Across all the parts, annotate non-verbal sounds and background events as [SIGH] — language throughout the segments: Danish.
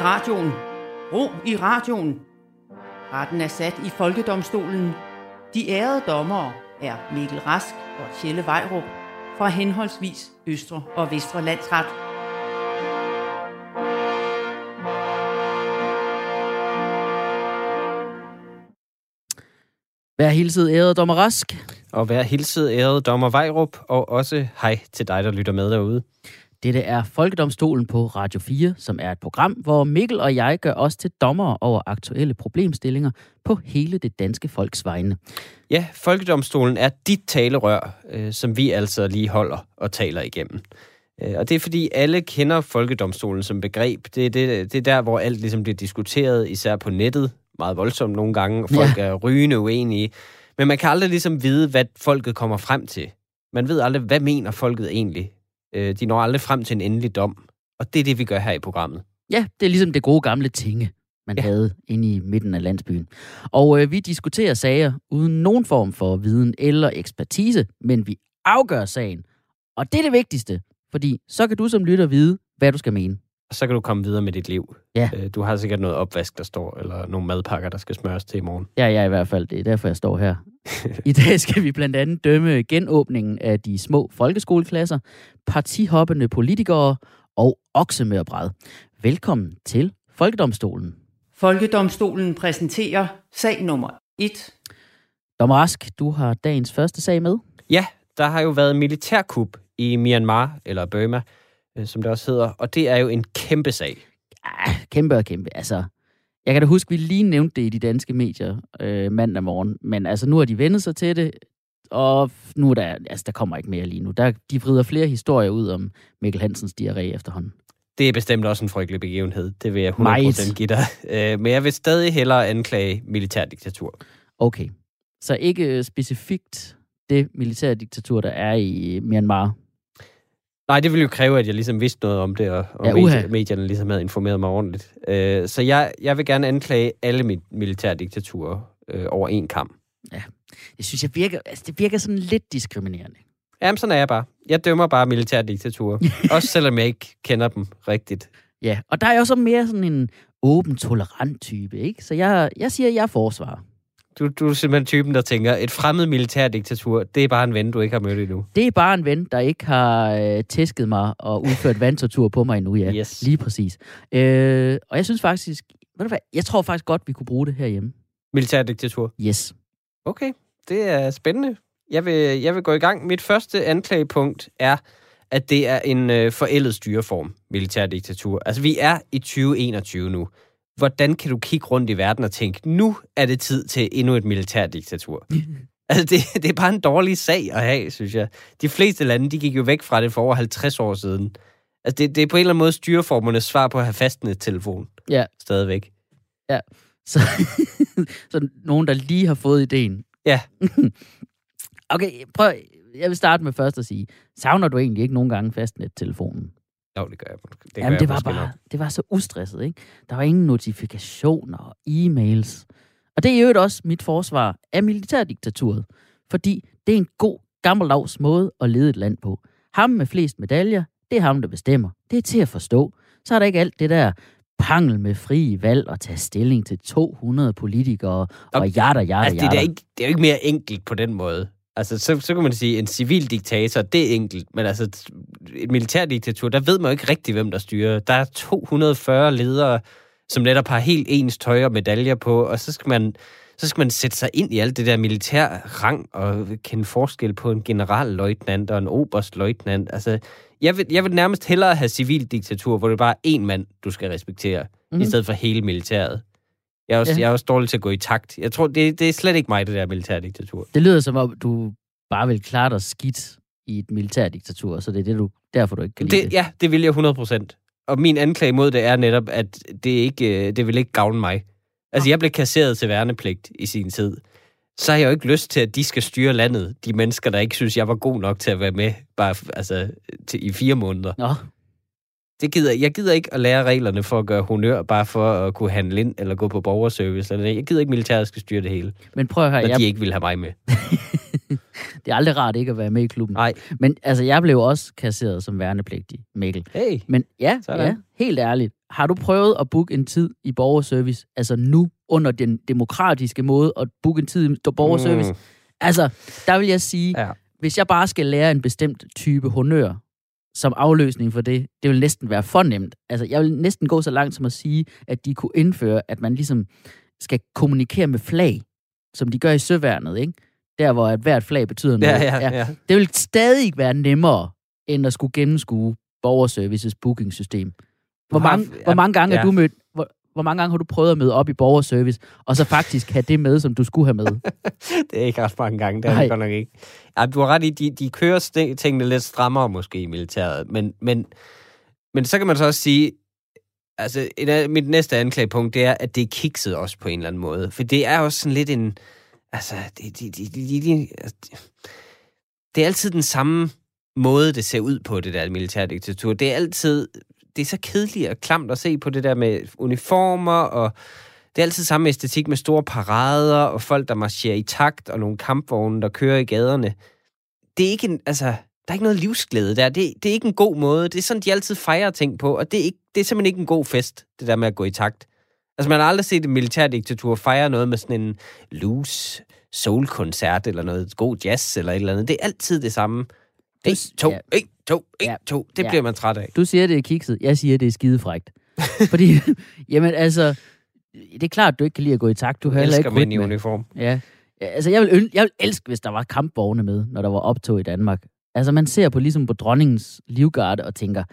i radioen. Ro i radioen. Retten er sat i Folkedomstolen. De ærede dommere er Mikkel Rask og Tjelle Vejrup fra henholdsvis Østre og Vestre Landsret. Vær hilset, ærede dommer Rask. Og vær hilset, ærede dommer Vejrup, og også hej til dig, der lytter med derude. Dette er Folkedomstolen på Radio 4, som er et program, hvor Mikkel og jeg gør os til dommer over aktuelle problemstillinger på hele det danske folks vegne. Ja, Folkedomstolen er dit talerør, øh, som vi altså lige holder og taler igennem. Øh, og det er fordi alle kender Folkedomstolen som begreb. Det er, det, det er der, hvor alt ligesom bliver diskuteret, især på nettet, meget voldsomt nogle gange. Folk ja. er rygende uenige. Men man kan aldrig ligesom vide, hvad folket kommer frem til. Man ved aldrig, hvad mener folket egentlig. Øh, de når aldrig frem til en endelig dom. Og det er det, vi gør her i programmet. Ja, det er ligesom det gode gamle tinge, man ja. havde inde i midten af landsbyen. Og øh, vi diskuterer sager uden nogen form for viden eller ekspertise, men vi afgør sagen. Og det er det vigtigste, fordi så kan du som lytter vide, hvad du skal mene. Og så kan du komme videre med dit liv. Ja. Øh, Du har sikkert noget opvask, der står, eller nogle madpakker, der skal smøres til i morgen. Ja, ja, i hvert fald. Det er derfor, jeg står her. [LAUGHS] I dag skal vi blandt andet dømme genåbningen af de små folkeskoleklasser, partihoppende politikere og oksemørbræd. Velkommen til Folkedomstolen. Folkedomstolen præsenterer sag nummer 1. Dommer Rask, du har dagens første sag med. Ja, der har jo været militærkup i Myanmar, eller Burma, øh, som det også hedder, og det er jo en kæmpe sag. Ah, kæmpe og kæmpe. Altså, jeg kan da huske, vi lige nævnte det i de danske medier øh, mandag morgen, men altså nu har de vendt sig til det, og nu er der, altså, der kommer ikke mere lige nu. Der, de vrider flere historier ud om Mikkel Hansens diarré efterhånden. Det er bestemt også en frygtelig begivenhed, det vil jeg 100% Meget. give dig. Øh, Men jeg vil stadig hellere anklage militærdiktatur. Okay, så ikke øh, specifikt det militære diktatur, der er i Myanmar. Nej, det ville jo kræve, at jeg ligesom vidste noget om det, og, og Ja, ja, uha. medier, medierne ligesom havde informeret mig ordentligt. Øh, så jeg, jeg vil gerne anklage alle mit militærdiktaturer øh, over en kamp. Det synes jeg virker, altså, det virker sådan lidt diskriminerende. Jamen, sådan er jeg bare. Jeg dømmer bare militærdiktaturer. [LAUGHS] også selvom jeg ikke kender dem rigtigt. Ja, og der er jo så mere sådan en åben, tolerant type, ikke? Så jeg, jeg siger, at jeg forsvarer. Du, du er simpelthen typen, der tænker, et fremmed militærdiktatur, det er bare en ven, du ikke har mødt endnu. Det er bare en ven, der ikke har øh, tæsket mig og udført vandtortur på mig endnu, ja. Yes. Lige præcis. Øh, og jeg synes faktisk, ved du hvad, jeg tror faktisk godt, vi kunne bruge det herhjemme. Militærdiktatur. Yes. Okay, det er spændende. Jeg vil, jeg vil gå i gang. Mit første anklagepunkt er, at det er en øh, forældet styreform, militærdiktatur. Altså, vi er i 2021 nu. Hvordan kan du kigge rundt i verden og tænke, nu er det tid til endnu et militærdiktatur? [LAUGHS] altså, det, det er bare en dårlig sag at have, synes jeg. De fleste lande, de gik jo væk fra det for over 50 år siden. Altså, det, det er på en eller anden måde styreformernes svar på at have fastnet-telefon. Ja. Stadigvæk. Så, [LAUGHS] så nogen, der lige har fået ideen. Ja. [LAUGHS] okay, prøv. Jeg vil starte med først at sige, savner du egentlig ikke nogen gange fastnet-telefonen? Jo, det gør jeg. Det, gør Jamen, jeg det var bare, nok. det var så ustresset, ikke? Der var ingen notifikationer og e-mails. Og det er jo også mit forsvar af militærdiktaturet. Fordi det er en god, gammeldags måde at lede et land på. Ham med flest medaljer, det er ham, der bestemmer. Det er til at forstå. Så er der ikke alt det der pangel med frie valg og tage stilling til 200 politikere og jada, jada, Altså, det, er ikke, det er jo ikke mere enkelt på den måde. Altså, så, så kan man sige, en civil diktator, det er enkelt. Men altså, et militærdiktatur, der ved man jo ikke rigtig, hvem der styrer. Der er 240 ledere, som netop har helt ens tøj og medaljer på, og så skal man, så skal man sætte sig ind i alt det der militær rang og kende forskel på en generalløjtnant og en oberstløjtnant. Altså, jeg vil, jeg vil nærmest hellere have civil diktatur, hvor det bare er én mand, du skal respektere, mm-hmm. i stedet for hele militæret. Jeg er, også, Ja. jeg er også dårlig til at gå i takt. Jeg tror, det, det er slet ikke mig, det der militærdiktatur. Det lyder som om, du bare vil klare dig skidt i et militærdiktatur, så det er det, du, derfor, du ikke kan lide det. Det, ja, det vil jeg 100%. Og min anklage mod det er netop, at det, ikke, øh, det vil ikke gavne mig. Altså, jeg blev kasseret til værnepligt i sin tid. Så har jeg jo ikke lyst til, at de skal styre landet. De mennesker, der ikke synes, jeg var god nok til at være med bare altså, til, i fire måneder. Nå, Det gider, jeg gider ikke at lære reglerne for at gøre honør, bare for at kunne handle ind eller gå på borgerservice. Eller, jeg gider ikke, militæret skal styre det hele, men prøv at høre, når jeg, de ikke vil have mig med. [LAUGHS] det er aldrig rart ikke at være med i klubben. Nej. Men altså, jeg blev også kasseret som værnepligtig, Mikkel. Hey, Men ja, Sådan. ja, helt ærligt. har du prøvet at booke en tid i borgerservice, altså nu, under den demokratiske måde, at booke en tid i borgerservice? Mm. Altså, der vil jeg sige, Ja. hvis jeg bare skal lære en bestemt type honør som afløsning for det, det vil næsten være for nemt. Altså, jeg vil næsten gå så langt som at sige, at de kunne indføre, at man ligesom skal kommunikere med flag, som de gør i søværnet, ikke? Der, hvor at hvert flag betyder noget. Ja, ja, ja. Det vil stadig være nemmere, end at skulle gennemskue borgerservices bookingsystem. Hvor Du har- mange, ja, hvor mange gange ja. har du mødt, hvor, hvor mange gange har du prøvet at møde op i borgerservice, og så faktisk have det med, som du skulle have med? [LAUGHS] Det er ikke ret mange gange, det er det godt nok ikke. Ja, du har ret i, de, de kører tingene lidt strammere måske i militæret, men, men, men så kan man så også sige, altså et af, mit næste anklagepunkt, det er, at det er kikset også på en eller anden måde. For det er også sådan lidt en, altså, det, det, det, det, det, det er altid den samme måde, det ser ud på, det der militærdiktatur. Det er altid, det er så kedeligt og klamt at se på det der med uniformer, og det er altid samme æstetik med store parader, og folk, der marcherer i takt, og nogle kampvogne, der kører i gaderne. Det er ikke en, altså, der er ikke noget livsglæde der. Det, det er ikke en god måde. Det er sådan, de altid fejrer ting på, og det er, ikke, det er simpelthen ikke en god fest, det der med at gå i takt. Altså, man har aldrig set et militærdiktatur fejre noget med sådan en loose soul-koncert, eller noget god jazz, eller et eller andet. Det er altid det samme. En, to, Ja. en, to, en, Ja. to. Det Ja. bliver man træt af. Du siger, det er kikset. Jeg siger, det er skidefrægt. [LAUGHS] Fordi, jamen altså, det er klart, du ikke kan lide at gå i takt. Du har heller elsker ikke mænd i uniform. Ja. Ja, Altså, jeg vil, jeg vil elske, hvis der var kampvogne med, når der var optog i Danmark. Altså, man ser på ligesom på dronningens livgarde og tænker,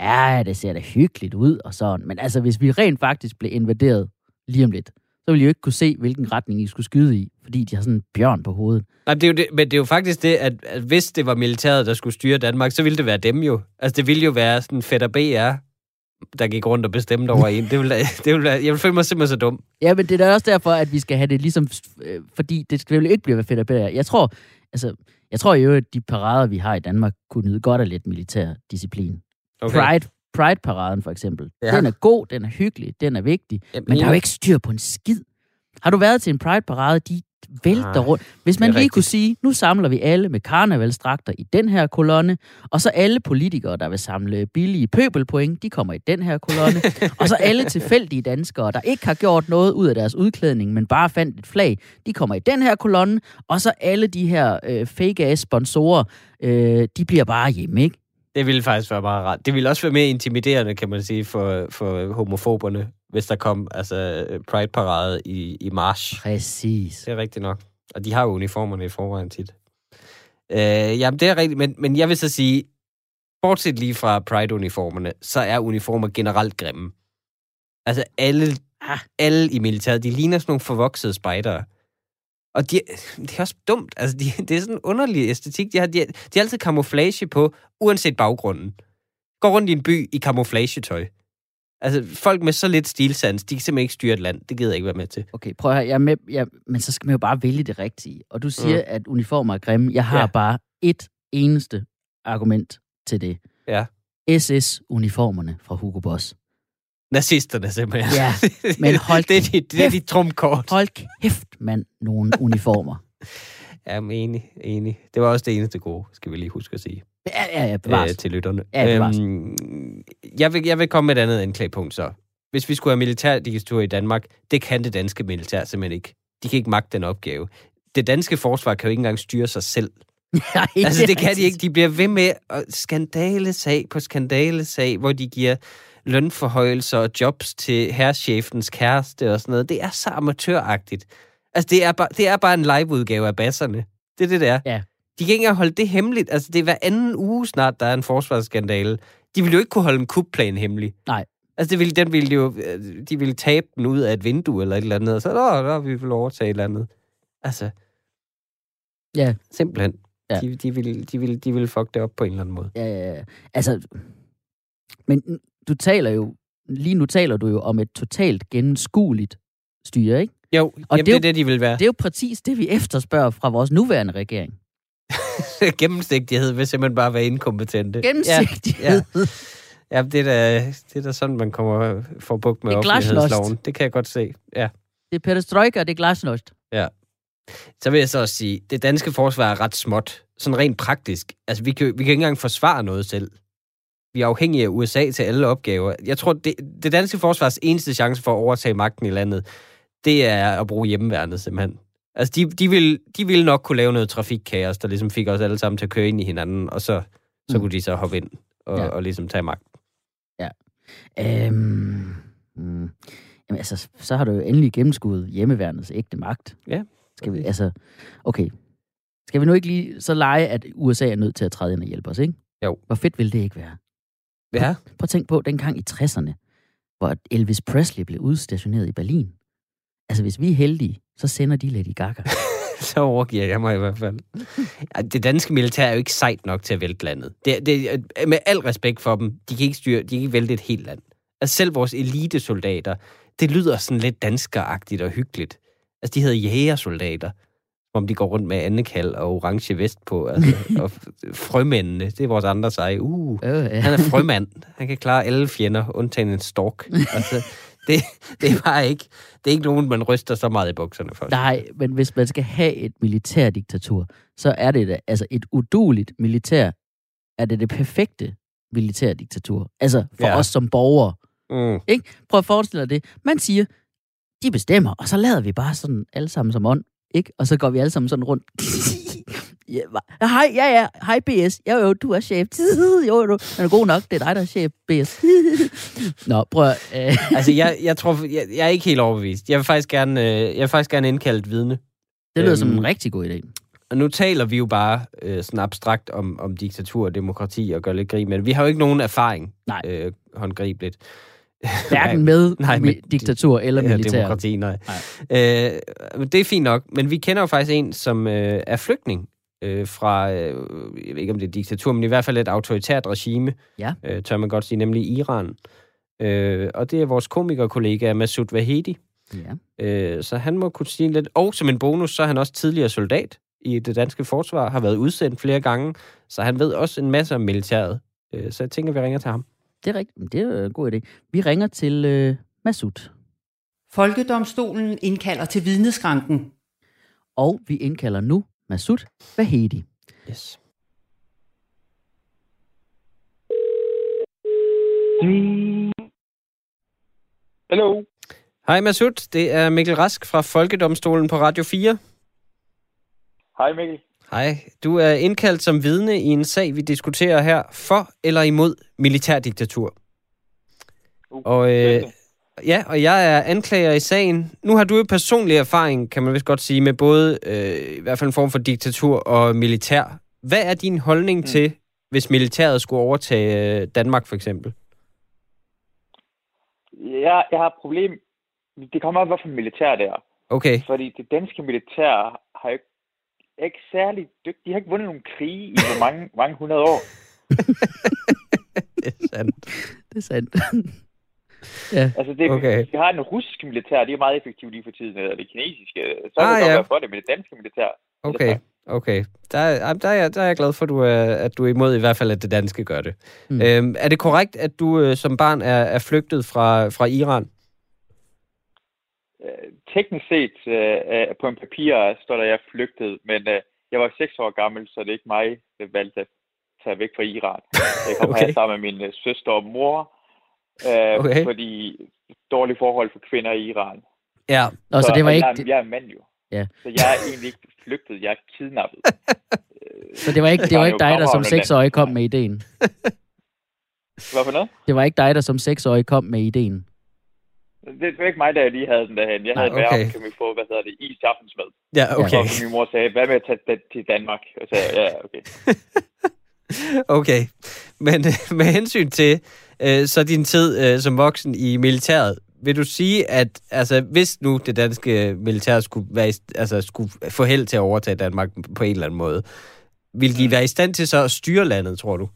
ja, det ser da hyggeligt ud og sådan. Men altså, hvis vi rent faktisk blev invaderet lige om lidt, så ville I jo ikke kunne se, hvilken retning I skulle skyde i, fordi de har sådan en bjørn på hovedet. Nej, det er jo det, men det er jo faktisk det, at, at hvis det var militæret, der skulle styre Danmark, så ville det være dem jo. Altså, det ville jo være sådan Fætter BR, der gik rundt og bestemte over en. Det ville, [LAUGHS] det ville jeg ville føle mig simpelthen så dum. Ja, men det er da også derfor, at vi skal have det ligesom, øh, fordi det skal jo ikke blive fedt og bedre. Jeg tror, altså, jeg tror jo, at de parader, vi har i Danmark, kunne nyde godt af lidt militær disciplin. Okay. Pride, Pride-paraden for eksempel. Ja. Den er god, den er hyggelig, den er vigtig. Jamen, Men der er jo ikke styr på en skid. Har du været til en Pride-parade? De vælter Nej, rundt. Hvis man lige rigtigt. kunne sige, nu samler vi alle med karnevalstragter i den her kolonne, og så alle politikere, der vil samle billige pøbelpoint, de kommer i den her kolonne, [LAUGHS] og så alle tilfældige danskere, der ikke har gjort noget ud af deres udklædning, men bare fandt et flag, de kommer i den her kolonne, og så alle de her øh, fake-ass sponsorer, øh, de bliver bare hjemme, ikke? Det ville faktisk være meget rart. Det ville også være mere intimiderende, kan man sige, for, for homofoberne, hvis der kom altså, Pride-parade i, i march. Præcis. Det er rigtigt nok. Og de har jo uniformerne i forvejen tit. Øh, jamen, det er rigtigt, men, men jeg vil så sige, bortset lige fra Pride-uniformerne, så er uniformer generelt grimme. Altså, alle, Ah. alle i militæret, de ligner sådan nogle forvoksede spejdere. Og de, det er også dumt. Altså, de, det er sådan en underlig æstetik. De har, de, de har altid camouflage på, uanset baggrunden. Går rundt i en by i camouflagetøj. Altså, folk med så lidt stilsans, de kan simpelthen ikke styre et land. Det gider jeg ikke være med til. Okay, prøv at høre, jeg er med, jeg, men så skal man jo bare vælge det rigtige. Og du siger, mm. at uniformer er grimme. Jeg har ja. bare et eneste argument til det. Ja. SS-uniformerne fra Hugo Boss. Nazisterne simpelthen. Ja, [LAUGHS] men hold det, er dit, det er dit trumkort. Hold kæft, mand, nogle uniformer. [LAUGHS] Ja, men enig, enig. Det var også det eneste gode, skal vi lige huske at sige Ja, ja, ja, bevares. øh, til lytterne. Ja, bevares. jeg, vil, jeg vil komme med et andet anklagepunkt så. Hvis vi skulle have militærdiktatur i Danmark, det kan det danske militær simpelthen ikke. De kan ikke magte den opgave. Det danske forsvar kan jo ikke engang styre sig selv. [LAUGHS] Nej, Altså, er det kan de ikke. De bliver ved med at skandalesag på skandalesag, hvor de giver lønforhøjelser og jobs til herrchefens kæreste og sådan noget. Det er så amatøragtigt. Altså, det er bare, det er bare en liveudgave af basserne. Det er det, der. Ja. De kan ikke holde det hemmeligt. Altså, det er hver anden uge snart, der er en forsvarsskandale. De ville jo ikke kunne holde en kupplan hemmelig. Nej. Altså, det ville, den ville jo, øh, de ville tabe den ud af et vindue eller et eller andet, og så, nå, nå, vi vil overtage et eller andet. Altså, Ja. simpelthen. Ja. De, de, ville, de, ville, de ville fuck det op på en eller anden måde. Ja, ja, ja. Altså, men du taler jo, lige nu taler du jo om et totalt gennemskueligt styre, ikke? Jo, Og jamen, det er det, er det, de vil være. Det er jo præcis det, vi efterspørger fra vores nuværende regering. [LAUGHS] Gennemsigtighed vil simpelthen bare være inkompetente. Gennemsigtighed. Ja, ja det, er da, det er da sådan, man kommer for bugt med Det offentlighedsloven. Det kan jeg godt se. Ja. Det er perestrojka, det er glasnost. Så vil jeg så også sige, det danske forsvar er ret småt. Sådan rent praktisk. Altså, vi kan, vi kan ikke engang forsvare noget selv. Vi er afhængige af USA til alle opgaver. Jeg tror, det, det danske forsvars eneste chance for at overtage magten i landet, det er at bruge hjemmeværnet simpelthen. Altså, de, de, vil, de vil nok kunne lave noget trafikkaos, der ligesom fik os alle sammen til at køre ind i hinanden, og så, så Mm. kunne de så hoppe ind og, Ja. ja. og ligesom tage magten. Øhm, mm, jamen altså, så har du jo endelig gennemskuddet hjemmeværnets ægte magt. Ja, Skal vi, altså, okay. Skal vi nu ikke lige så lege, at USA er nødt til at træde ind og hjælpe os, ikke? Jo. Hvor fedt ville det ikke være? Ja, Prøv at tænk på, dengang i 60'erne, hvor Elvis Presley blev udstationeret i Berlin. Altså, hvis vi er heldige, så sender de Lady Gaga. [LAUGHS] så overgiver jeg mig i hvert fald. Det danske militær er jo ikke sejt nok til at vælte landet. Det, det, med al respekt for dem, de kan ikke styre, de kan ikke vælte et helt land. Altså selv vores elitesoldater, det lyder sådan lidt danskeragtigt og hyggeligt. Altså de hedder jægersoldater, om de går rundt med andekald og orange vest på. Altså, [LAUGHS] og frømændene, det er vores andre seje. Uh, Øh, ja. han er frømand. Han kan klare alle fjender, undtagen en stork. [LAUGHS] Altså, det, det er bare ikke, det er ikke nogen, man ryster så meget i bukserne for. Nej, men hvis man skal have et militærdiktatur, så er det da, altså et uduligt militær, er det det perfekte militærdiktatur. Altså for Ja. os som borgere. Mm. Ikke? Prøv at forestille dig det. Man siger, de bestemmer, og så lader vi bare sådan alle sammen som ånd. Ikke? Og så går vi alle sammen sådan rundt. ja, hej, ja, ja, hej BS. Jo, jo, du er chef. [LAUGHS] jo, jo, den er god nok. Det er dig, der er chef, BS. [LAUGHS] Nå, prøv at, øh, [LAUGHS] Altså, jeg, jeg tror, jeg, jeg er ikke helt overbevist. Jeg vil faktisk gerne, øh, jeg vil faktisk gerne indkalde et vidne. det lyder som Øhm, en rigtig god idé. Og nu taler vi jo bare øh, sådan abstrakt om, om diktatur og demokrati og gør lidt grin det. Vi har jo ikke nogen erfaring Nej. øh, håndgribeligt. Hverken [LAUGHS] med nej, men- diktatur eller Ja, militær. demokrati, nej. nej. Øh, det er fint nok, men vi kender jo faktisk en, som øh, er flygtning øh, fra, øh, jeg ved ikke om det er diktatur, men i hvert fald et autoritært regime, Ja. øh, tør man godt sige, nemlig Iran. Øh, og det er vores komikerkollega Masoud Vahedi. Ja. Øh, så han må kunne sige lidt. Og som en bonus, så er han også tidligere soldat i det danske forsvar, har været udsendt flere gange, så han ved også en masse om militæret. Øh, så jeg tænker, vi ringer til ham. Det er rigtigt. Det er en god idé. Vi ringer til øh, Masud, Folkedomstolen indkalder til vidneskranken. og vi indkalder nu Masud Vahedi. Yes. Hallo. Hej Masud, det er Mikkel Rask fra Folkedomstolen på Radio 4. Hej Mikkel. Hej, du er indkaldt som vidne i en sag, vi diskuterer her, for eller imod militærdiktatur. Uh, Og, øh, ja, og jeg er anklager i sagen. Nu har du jo personlig erfaring, kan man vist godt sige, med både øh, i hvert fald en form for diktatur og militær. Hvad er din holdning mm. til, hvis militæret skulle overtage øh, Danmark for eksempel? Jeg, jeg har et problem. Det kommer op, hvorfor militær det er. Okay, Fordi det danske militær har ikke, er ikke særlig dygtigt. De har ikke vundet nogen krige i hvor mange, [LAUGHS] mange hundrede år. det er sandt. Det er sandt. [LAUGHS] Altså, det, Okay. okay. vi har en russisk militær, de er meget effektive lige for tiden, eller det kinesiske. Så Ah, er det ja. godt for det, men det danske militær, Okay, okay. Der, er- der, er, jeg- der er jeg glad for, at du er, at du er imod i hvert fald, at det danske gør det. Mm. Øhm, er det korrekt, at du øh, som barn er, er flygtet fra, fra Iran? Teknisk set øh, øh, på en papir står der, at jeg er flygtet, men øh, jeg var seks år gammel, så det er ikke mig, der valgte at tage væk fra Iran. Jeg kom Okay. her sammen med min øh, søster og mor, øh, Okay. fordi dårlige forhold for kvinder i Iran. Ja. Nå, så det var og ikke, Jeg, jeg er mand jo. Ja. Så jeg er egentlig ikke flygtet, jeg er kidnappet. [LAUGHS] Så det var ikke, det var ikke dig, der som seksårig kom med ideen. Hvad for noget? Det var ikke dig, der som seksårig kom med ideen. Det var ikke mig, der lige havde den derhen. Jeg havde Nej, Nej, okay. okay. kan vi få, hvad hedder det, is til aftensmad. Ja, okay. Så min mor sagde, hvad med at tage til Danmark? Og så sagde ja, okay. [LAUGHS] Okay. Men [LAUGHS] med hensyn til øh, så din tid øh, som voksen i militæret, vil du sige, at altså, hvis nu det danske militær skulle, være, altså, skulle få held til at overtage Danmark på en eller anden måde, vil de være i stand til så at styre landet, tror du?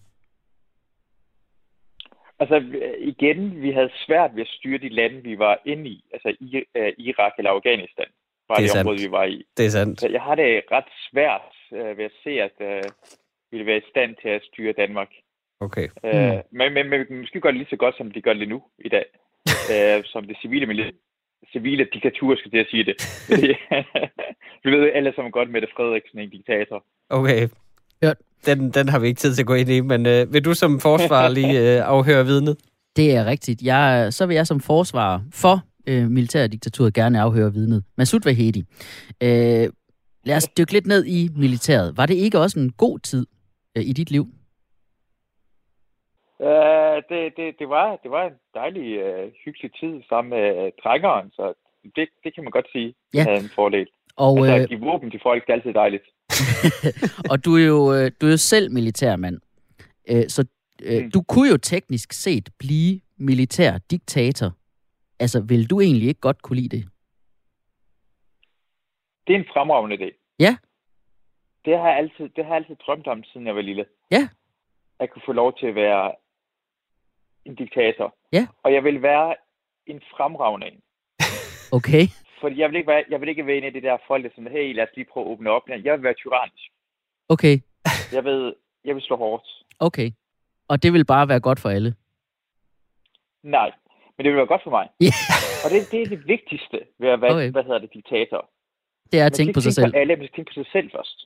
Altså igen, vi havde svært ved at styre de lande, vi var inde i. Altså i, uh, Irak eller Afghanistan var Det er det, sandt. område, vi var i. Det er sandt. Så jeg har det ret svært uh, ved at se, at uh, vi vil være i stand til at styre Danmark. Okay. Uh, Mm. men, men, men måske gøre det lige så godt, som de gør det nu i dag. uh, [LAUGHS] som det civile miljø civile diktatur, skal jeg sige det. [LAUGHS] Vi ved alle sammen godt, Mette Frederiksen er en diktator. Okay. Den, den har vi ikke tid til at gå ind i, men øh, vil du som forsvar lige [LAUGHS] øh, afhøre vidnet? Det er rigtigt. Jeg, så vil jeg som forsvarer for øh, militærdiktaturet gerne afhøre vidnet. Masud Vahedi. Øh, lad os dykke lidt ned i militæret. Var det ikke også en god tid øh, i dit liv? Uh, det, det, det, var, det var en dejlig, uh, hyggelig tid sammen med uh, trængeren, så det, det kan man godt sige Ja. er en fordel. Og, altså, at give våben til folk det er altid dejligt. [LAUGHS] og du er jo øh, du er jo selv militærmand. Øh, så øh, Mm. du kunne jo teknisk set blive militær diktator. Altså, vil du egentlig ikke godt kunne lide det? Det er en fremragende idé. Ja. Det har jeg altid, det har jeg altid drømt om, siden jeg var lille. Ja. At kunne få lov til at være en diktator. Ja. Og jeg vil være en fremragende en. Okay. Fordi jeg vil ikke være, jeg vil ikke være en af de der folk, der sådan, hey, lad os lige prøve at åbne op. Jeg vil være tyrannisk. Okay. Jeg ved, jeg vil slå hårdt. Okay. Og det vil bare være godt for alle. Nej, men det vil være godt for mig. Ja. Og det, det er det vigtigste ved at være, Okay. hvad hedder det, diktator. Det er at tænke på sig selv. På alle, man skal tænke på sig selv først.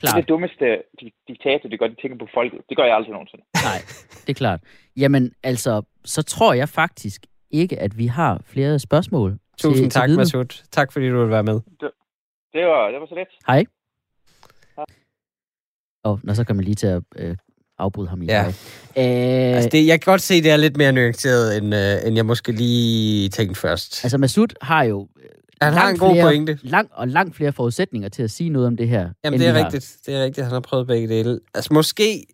Det er Klart. det dummeste di- diktator, det gør, de tænker på folket. Det gør jeg aldrig nogensinde. Nej, det er klart. Jamen, altså, så tror jeg faktisk ikke, at vi har flere spørgsmål Tusind til, tak, til. Masud. Tak, fordi du vil være med. Det var, det var så let. Hej. Åh, oh, nå, så kan man lige til at øh, afbryde ham i Ja. hej. Øh, Altså, det, jeg kan godt se, at det er lidt mere nuanceret, end, øh, end jeg måske lige tænkte først. altså, Masud har jo øh, Han har langt en god flere, pointe. Lang, og langt flere forudsætninger til at sige noget om det her. Jamen, det er har. rigtigt. Det er rigtigt, han har prøvet begge dele. Altså, måske...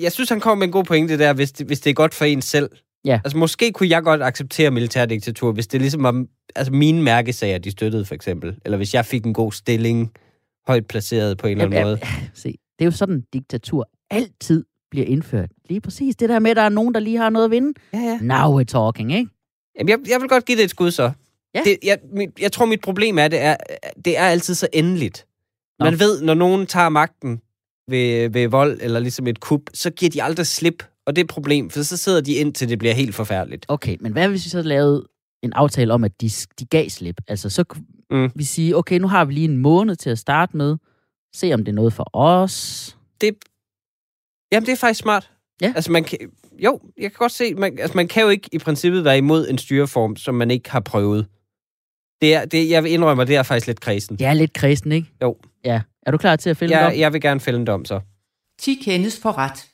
Jeg synes, han kommer med en god pointe der, hvis det, hvis det er godt for en selv. Ja. Altså, måske kunne jeg godt acceptere militærdiktatur, hvis det ligesom var altså, mine mærkesager, de støttede, for eksempel. Eller hvis jeg fik en god stilling, højt placeret på en eller anden Jamen, måde. Se, det er jo sådan, diktatur altid bliver indført. Lige præcis det der med, at der er nogen, der lige har noget at vinde. Ja, ja. Now we're talking, ikke? Jamen, jeg, jeg vil godt give det et skud så. Ja. Det, jeg, mit, jeg tror, mit problem er, det er, det er altid så endeligt. Nå. Man ved, når nogen tager magten ved, ved vold eller ligesom et kup, så giver de aldrig slip. Og det er et problem, for så sidder de ind til det bliver helt forfærdeligt. Okay, men hvad hvis vi så lavede en aftale om, at de, de gav slip? Altså, så Mm. vi sige, okay, nu har vi lige en måned til at starte med. Se, om det er noget for os. Det, jamen, det er faktisk smart. Ja. Altså, man kan, jo, jeg kan godt se, man, altså, man kan jo ikke i princippet være imod en styreform, som man ikke har prøvet. Det er, det, jeg vil indrømme, at det er faktisk lidt kredsen. Det er lidt kristen, ikke? Jo. Ja. Er du klar til at fælde Jeg, den op? jeg vil gerne fælde en dom, så. 10 kendes for ret.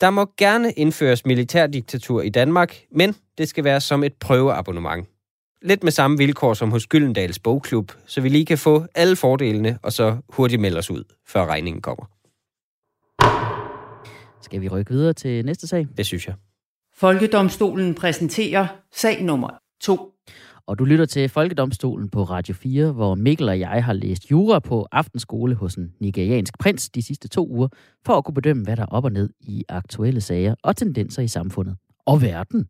Der må gerne indføres militærdiktatur i Danmark, men det skal være som et prøveabonnement. Lidt med samme vilkår som hos Gyldendals Bogklub, så vi lige kan få alle fordelene, og så hurtigt melde os ud, før regningen kommer. Skal vi rykke videre til næste sag? Det synes jeg. Folkedomstolen præsenterer sag nummer 2. Og du lytter til Folkedomstolen på Radio 4, hvor Mikkel og jeg har læst jura på aftenskole hos en nigeriansk prins de sidste to uger, for at kunne bedømme, hvad der er op og ned i aktuelle sager og tendenser i samfundet og verden.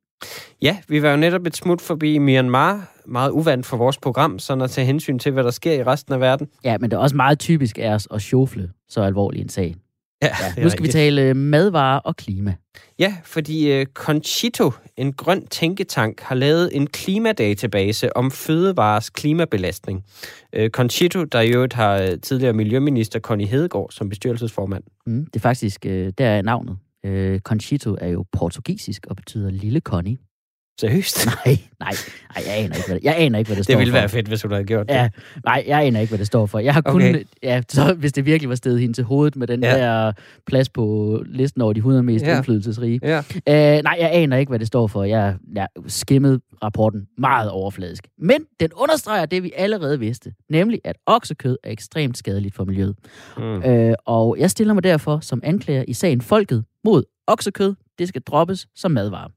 Ja, vi var jo netop et smut forbi Myanmar, meget uvandt for vores program, sådan at tage hensyn til, hvad der sker i resten af verden. Ja, men det er også meget typisk af os at sjofle så alvorlig en sag. Ja, Ja, nu skal vi tale øh, madvarer og klima. Ja, fordi uh, Conchito, en grøn tænketank, har lavet en klimadatabase om fødevares klimabelastning. Uh, Conchito, der i øvrigt har tidligere miljøminister Connie Hedegaard som bestyrelsesformand. Mm, det er faktisk, øh, der er navnet. Øh, Conchito er jo portugisisk og betyder lille Connie. Seriøst? [LAUGHS] Nej, nej, nej, jeg aner ikke, hvad det, jeg aner ikke, hvad det, står Det ville for. være fedt, hvis du havde gjort det. Ja, nej, jeg aner ikke, hvad det står for. Jeg har kun, Okay. ja, så hvis det virkelig var stedet hende til hovedet med den Ja. der plads på listen over de 100 mest ja. indflydelsesrige. Ja. Øh, nej, jeg aner ikke, hvad det står for. Jeg, jeg skimmede rapporten meget overfladisk. Men den understreger det, vi allerede vidste, nemlig at oksekød er ekstremt skadeligt for miljøet. Mm. Øh, og jeg stiller mig derfor som anklager i sagen Folket mod oksekød. Det skal droppes som madvare.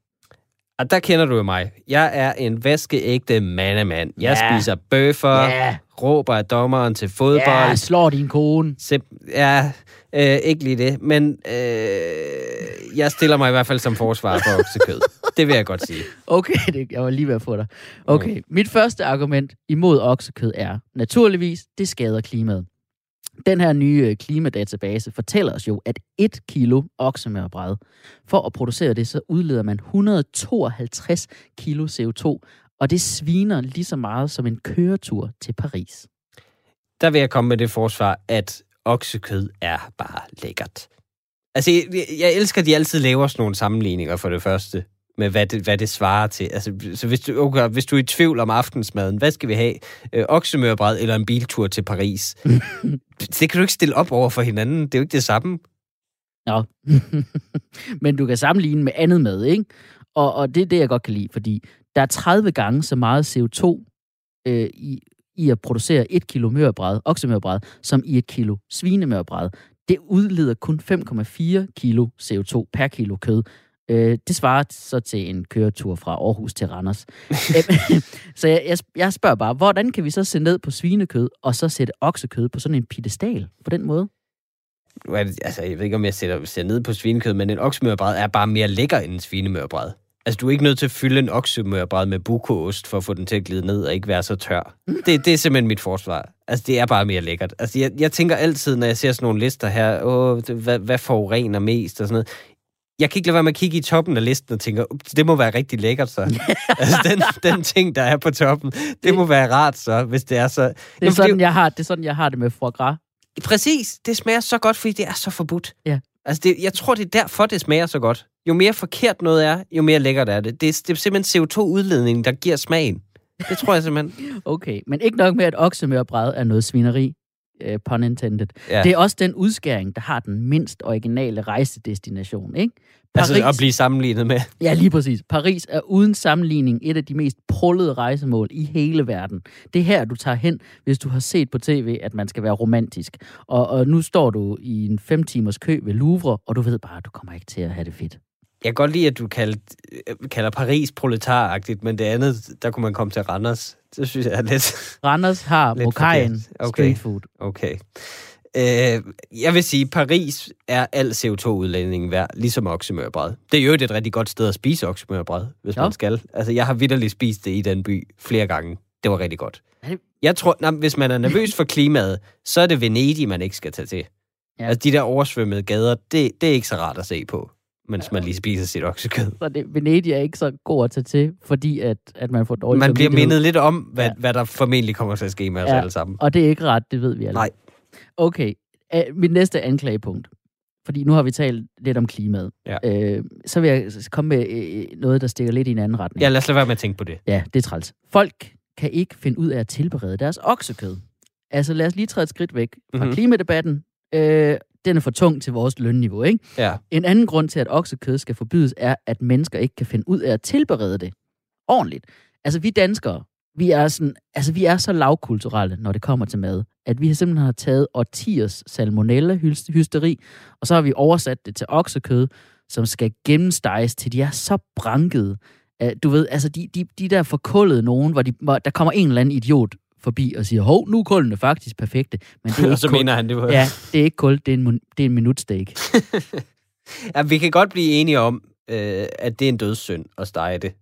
Og der kender du jo mig. Jeg er en vaskeægte mandemand. Jeg Ja. spiser bøffer, Ja, råber af dommeren til fodbold. ja slår din kone. Sim- ja, øh, ikke lige det. Men øh, jeg stiller mig i hvert fald som forsvar for oksekød. [LAUGHS] det vil jeg godt sige. Okay, det, jeg var lige ved at få dig. Okay, mit første argument imod oksekød er, naturligvis, det skader klimaet. Den her nye øh, klimadatabase fortæller os jo, at 1 kilo oksemørbræd, for at producere det, så udleder man 152 kilo CO2, og det sviner lige så meget som en køretur til Paris. Der vil jeg komme med det forsvar, at oksekød er bare lækkert. Altså, jeg, jeg elsker, at de altid laver sådan nogle sammenligninger for det første, med hvad det, hvad det svarer til. Altså, så hvis du, okay, hvis du er i tvivl om aftensmaden, hvad skal vi have? Øh, oksemørbræd eller en biltur til Paris? [LAUGHS] det kan du ikke stille op over for hinanden. Det er jo ikke det samme. Nå. [LAUGHS] Men du kan sammenligne med andet mad, ikke? Og, og det er det, jeg godt kan lide, fordi der er 30 gange så meget CO2 øh, i, i at producere et kilo mørbræd, oksemørbræd, som i et kilo svinemørbræd. Det udleder kun 5,4 kilo CO2 per kilo kød. Øh, det svarer så til en køretur fra Aarhus til Randers. [LAUGHS] Så jeg, jeg, jeg spørger bare, hvordan kan vi så se ned på svinekød, og så sætte oksekød på sådan en pedestal på den måde? Nu er det, altså, jeg ved ikke, om jeg sætter, sætter ned på svinekød, men en oksemørbræd er bare mere lækker end en svinemørbræd. Altså, du er ikke nødt til at fylde en oksemørbræd med bukoost for at få den til at glide ned og ikke være så tør. Det, det er simpelthen mit forsvar. Altså, det er bare mere lækkert. Altså, jeg, jeg tænker altid, når jeg ser sådan nogle lister her, åh, hvad, hvad forurener mest og sådan noget. Jeg kan ikke lade være med at kigge i toppen af listen og tænke, det må være rigtig lækkert så. [LAUGHS] altså, den, den ting, der er på toppen, det må være rart så, hvis det er så... Det er, Jamen, sådan, fordi- jeg har, det er sådan, jeg har det med foie gras. Præcis, det smager så godt, fordi det er så forbudt. Ja. Altså, det, jeg tror, det er derfor, det smager så godt. Jo mere forkert noget er, jo mere lækkert er det. Det er, det er simpelthen CO2-udledningen, der giver smagen. Det tror jeg simpelthen. [LAUGHS] Okay, men ikke nok med, at oksemørbræd er noget svineri, uh, pun intended. Ja. Det er også den udskæring, der har den mindst originale rejsedestination, ikke? altså at blive sammenlignet med. Ja, lige præcis. Paris er uden sammenligning et af de mest prullede rejsemål i hele verden. Det er her, du tager hen, hvis du har set på tv, at man skal være romantisk. Og, og nu står du i en fem timers kø ved Louvre, og du ved bare, at du kommer ikke til at have det fedt. Jeg kan godt lide, at du kalder, kalder Paris proletaragtigt, men det andet, der kunne man komme til Randers. Det synes jeg er lidt... Randers har Lidt Mokajen. Okay. street food. Okay. Øh, jeg vil sige, Paris er al CO2-udledningen værd, ligesom oksemørbræd. Det er jo et rigtig godt sted at spise oksemørbræd, hvis Ja. man skal. Altså, jeg har vidderligt spist det i den by flere gange. Det var rigtig godt. Jeg tror, nej, hvis man er nervøs for klimaet, så er det Venedig, man ikke skal tage til. Ja. Altså, de der oversvømmede gader, det, det er ikke så rart at se på, mens man lige spiser sit oksekød. Så det, Venedig er ikke så god at tage til, fordi at, at man får dårlig Man bliver mindet lidt om, hvad, Ja. hvad der formentlig kommer til at ske med os Ja. alle sammen. Og det er ikke ret, det ved vi alle. Nej. Okay, uh, mit næste anklagepunkt. Fordi nu har vi talt lidt om klimaet. Ja. Øh, så vil jeg komme med øh, noget, der stikker lidt i en anden retning. Ja, lad os lade være med at tænke på det. Ja, det er træls. Folk kan ikke finde ud af at tilberede deres oksekød. Altså lad os lige træde et skridt væk fra mm-hmm. Mhm. klimadebatten. Øh, den er for tung til vores lønniveau, ikke? Ja. En anden grund til, at oksekød skal forbydes, er, at mennesker ikke kan finde ud af at tilberede det ordentligt. Altså vi danskere, vi er, sådan, altså, vi er så lavkulturelle, når det kommer til mad, at vi simpelthen har taget årtiers salmonella-hysteri, og så har vi oversat det til oksekød, som skal gennemsteges til de er så brankede. Du ved, altså de, de, de der forkullede nogen, hvor, de, hvor der kommer en eller anden idiot forbi og siger, hov, nu er kullene faktisk perfekte. Men det er Og [LAUGHS] ikke så kul. mener han, det var... Ja, det er ikke kul, det er en, det er en minutsteak. [LAUGHS] Ja, vi kan godt blive enige om, øh, at det er en dødssynd at stege det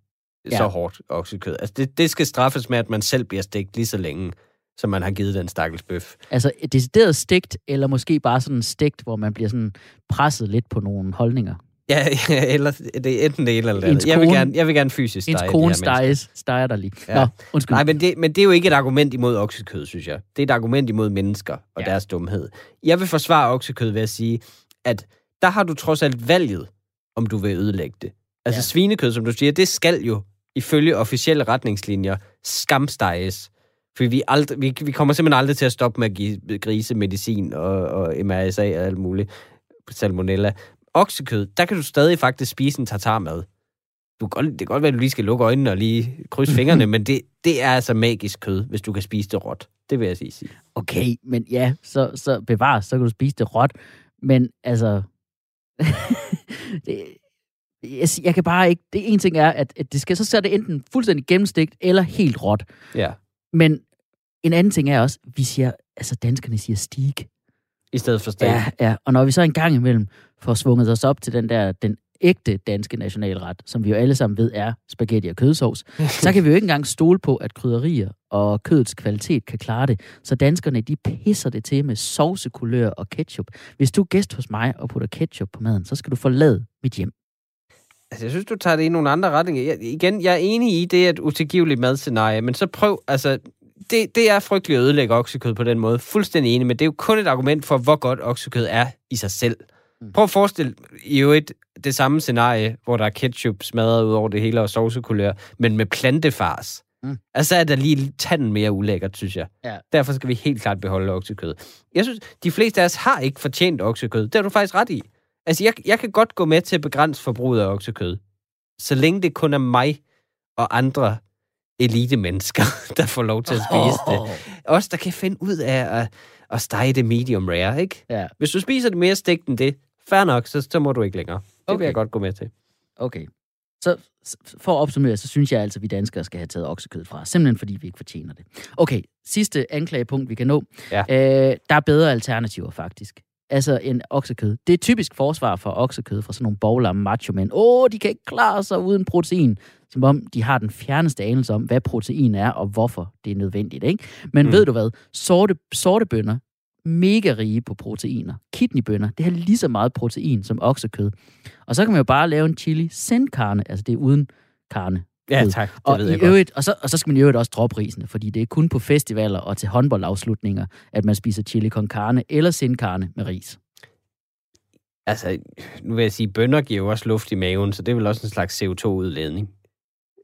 Ja. så hårdt oksekød. Altså, det, det skal straffes med, at man selv bliver stegt lige så længe, som man har givet den stakkels bøf. Altså et decideret stegt, eller måske bare sådan stegt, hvor man bliver sådan presset lidt på nogle holdninger. Ja, [LAUGHS] ja eller det er enten det ene eller det Ens andet. Jeg vil, gerne, jeg vil gerne fysisk Ens stege de kone steges, steger der lige. Ja. Nå, undskyld. Nej, men det, men det er jo ikke et argument imod oksekød, synes jeg. Det er et argument imod mennesker og Ja. deres dumhed. Jeg vil forsvare oksekød ved at sige, at der har du trods alt valget, om du vil ødelægge det. Altså ja. svinekød, som du siger, det skal jo ifølge officielle retningslinjer skamsteges. For vi, aldrig, vi, vi kommer simpelthen aldrig til at stoppe med at give grise medicin og, og MRSA og alt muligt. Salmonella. Oksekød, der kan du stadig faktisk spise en tartarmad. Du kan godt, det kan godt være, at du lige skal lukke øjnene og lige krydse fingrene, [LAUGHS] men det, det er altså magisk kød, hvis du kan spise det råt. Det vil jeg sige. sige. Okay, men ja, så, så bevares, så kan du spise det råt. Men altså... [LAUGHS] det, jeg, jeg kan bare ikke... Det ene ting er, at, at det skal så er det enten fuldstændig gennemstegt eller helt råt. Ja. Men en anden ting er også, vi siger, altså danskerne siger stig. I stedet for steak. Ja, ja. Og når vi så en gang imellem får svunget os op til den der, den ægte danske nationalret, som vi jo alle sammen ved er spaghetti og kødsovs, [LAUGHS] så kan vi jo ikke engang stole på, at krydderier og kødets kvalitet kan klare det. Så danskerne, de pisser det til med sovsekulør og ketchup. Hvis du er gæst hos mig og putter ketchup på maden, så skal du forlade mit hjem. Altså, jeg synes, du tager det i nogle andre retninger. Jeg, igen, jeg er enig i det, at utilgiveligt madscenarie, men så prøv, altså, det, det er frygteligt at ødelægge oksekød på den måde. Fuldstændig enig, men det er jo kun et argument for, hvor godt oksekød er i sig selv. Prøv at forestille i jo et, det samme scenarie, hvor der er ketchup smadret ud over det hele og sovsekulør, men med plantefars. Mm. Mm. Altså er der lige tanden mere ulækkert, synes jeg. Ja. Derfor skal vi helt klart beholde oksekød. Jeg synes, de fleste af os har ikke fortjent oksekød. Det har du faktisk ret i. Altså, jeg, jeg kan godt gå med til at begrænse forbruget af oksekød. Så længe det kun er mig og andre elite mennesker, [LAUGHS] der får lov til at spise det. Os, der kan finde ud af at, at stege det medium rare, ikke? Ja, Hvis du spiser det mere stegt end det, fair nok, så, så må du ikke længere. Det okay. vil jeg godt gå med til. okay. Så for at opsummere, så synes jeg altså, at vi danskere skal have taget oksekød fra. Simpelthen fordi vi ikke fortjener det. Okay, sidste anklagepunkt, vi kan nå. Ja. Øh, der er bedre alternativer, faktisk. Altså en oksekød. Det er typisk forsvar for oksekød fra sådan nogle boglamme macho-mænd. Åh, de kan ikke klare sig uden protein. Som om de har den fjerneste anelse om, hvad protein er, og hvorfor det er nødvendigt. Ikke? Men mm. Ved du hvad? Sorte, sorte bønner, mega rige på proteiner. Kidneybønner, det har lige så meget protein som oksekød. Og så kan man jo bare lave en chili sin carne, altså det er uden karne. Ja, tak. Det Og, ved i jeg godt. øvrigt, og, så, og så skal man i øvrigt også droppe risene, fordi det er kun på festivaler og til håndboldafslutninger, at man spiser chili con carne eller sin carne med ris. Altså, nu vil jeg sige, bønder giver jo også luft i maven, så det er vel også en slags CO2-udledning.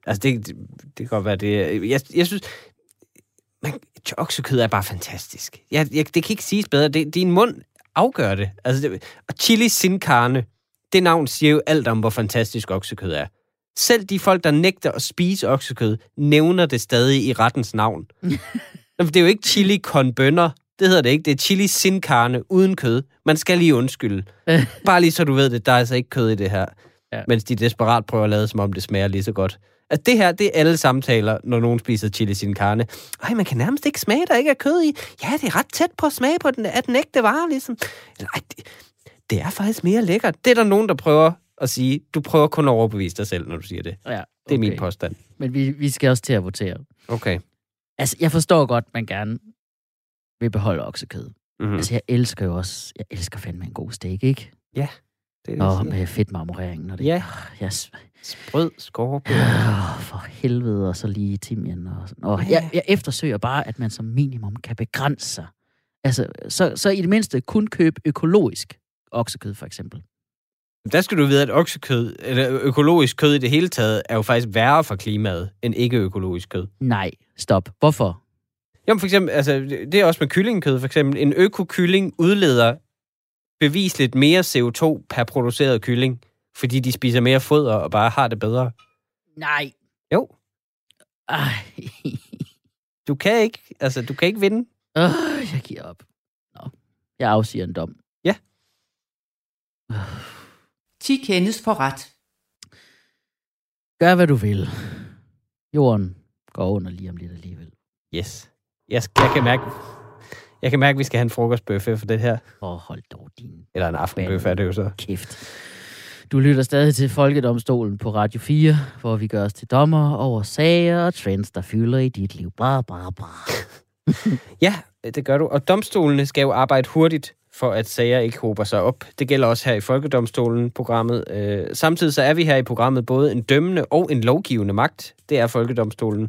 Altså, det, det, det kan godt være det. er- Jeg, jeg synes, man, oksekød er bare fantastisk. Jeg, jeg, det kan ikke siges bedre. Det, din mund afgør det. Altså, det. Og chili sin carne, det navn siger jo alt om, hvor fantastisk oksekød er. Selv de folk, der nægter at spise oksekød, nævner det stadig i rettens navn. [LAUGHS] Det er jo ikke chili con bønner. Det hedder det ikke. Det er chili sin carne uden kød. Man skal lige undskylde. [LAUGHS] Bare lige så du ved det, der er altså ikke kød i det her. Ja. Mens de desperat prøver at lade, som om det smager lige så godt. At det her, det er alle samtaler, når nogen spiser chili sin carne. Ej, man kan nærmest ikke smage, der ikke er kød i. Ja, det er ret tæt på at smage på den, af den ægte vare, ligesom. Eller, ej, det, det er faktisk mere lækkert. Det er der nogen, der prøver at sige. Du prøver kun at overbevise dig selv, når du siger det. Ja, okay. Det er min påstand. Men vi, vi skal også til at votere. Okay. Altså, jeg forstår godt, man gerne vil beholde oksekød. Mm. Mm-hmm. Altså, jeg elsker jo også, jeg elsker fandme en god steak, ikke? Det er det, Og med fedtmarmoreringen. Og det, Ja. Jeg, s- Sprød skorpe. Åh, for helvede, og så lige timian og sådan. Og jeg, jeg eftersøger bare, at man som minimum kan begrænse sig. Altså, så, så i det mindste kun købe økologisk oksekød, for eksempel. Der skal du vide, at oksekød, eller økologisk kød i det hele taget, er jo faktisk værre for klimaet, end ikke-økologisk kød. Nej, stop. Hvorfor? Jamen for eksempel, altså, det er også med kyllingekød for eksempel. En økokylling udleder bevisligt mere CO2 per produceret kylling, fordi de spiser mere foder og bare har det bedre. Nej. Jo, Ej. du kan ikke, altså, du kan ikke vinde. Øh, jeg giver op. Nå, jeg afsiger en dom. 10 kendes for ret. Gør, hvad du vil. Jorden går under lige om lidt alligevel. Yes. Jeg, jeg kan mærke, jeg kan mærke, at vi skal have en frokostbøffe for det her. Og hold dog din Eller en aftenbøffe er det jo så. kæft. Du lytter stadig til Folkedomstolen på Radio 4, hvor vi gør os til dommer over sager og trends, der fylder i dit liv. Bra, bra, bra. [LAUGHS] Ja, det gør du. Og domstolene skal jo arbejde hurtigt, for at sager ikke hober sig op. Det gælder også her i Folkedomstolen-programmet. Øh, samtidig så er vi her i programmet både en dømmende og en lovgivende magt. Det er Folkedomstolen.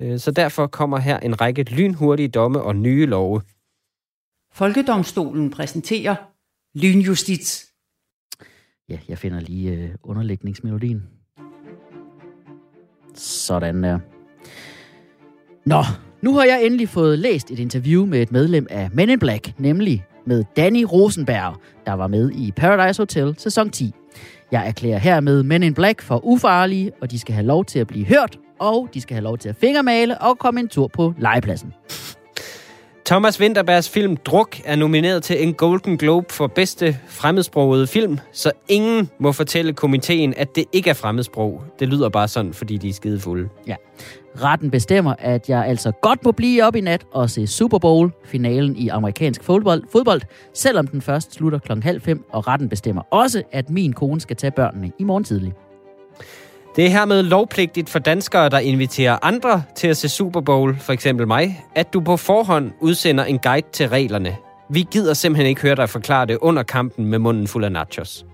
Øh, så derfor kommer her en række lynhurtige domme og nye love. Folkedomstolen præsenterer lynjustits. Ja, jeg finder lige øh, underlægningsmelodien. Sådan der. Nå, nu har jeg endelig fået læst et interview med et medlem af Men in Black, nemlig med Danny Rosenberg, der var med i Paradise Hotel sæson 10. Jeg erklærer hermed Men in Black for ufarlige, og de skal have lov til at blive hørt, og de skal have lov til at fingermale og komme en tur på legepladsen. Thomas Winterbergs film Druk er nomineret til en Golden Globe for bedste fremmedsprogede film, så ingen må fortælle komiteen, at det ikke er fremmedsprog. Det lyder bare sådan, fordi de er skidefulde. fulde. Retten bestemmer, at jeg altså godt må blive op i nat og se Super Bowl, finalen i amerikansk fodbold, fodbold selvom den først slutter klokken halv fem, og retten bestemmer også, at min kone skal tage børnene i morgen tidlig. Det er hermed lovpligtigt for danskere, der inviterer andre til at se Super Bowl, for eksempel mig, at du på forhånd udsender en guide til reglerne. Vi gider simpelthen ikke høre dig forklare det under kampen med munden fuld af nachos.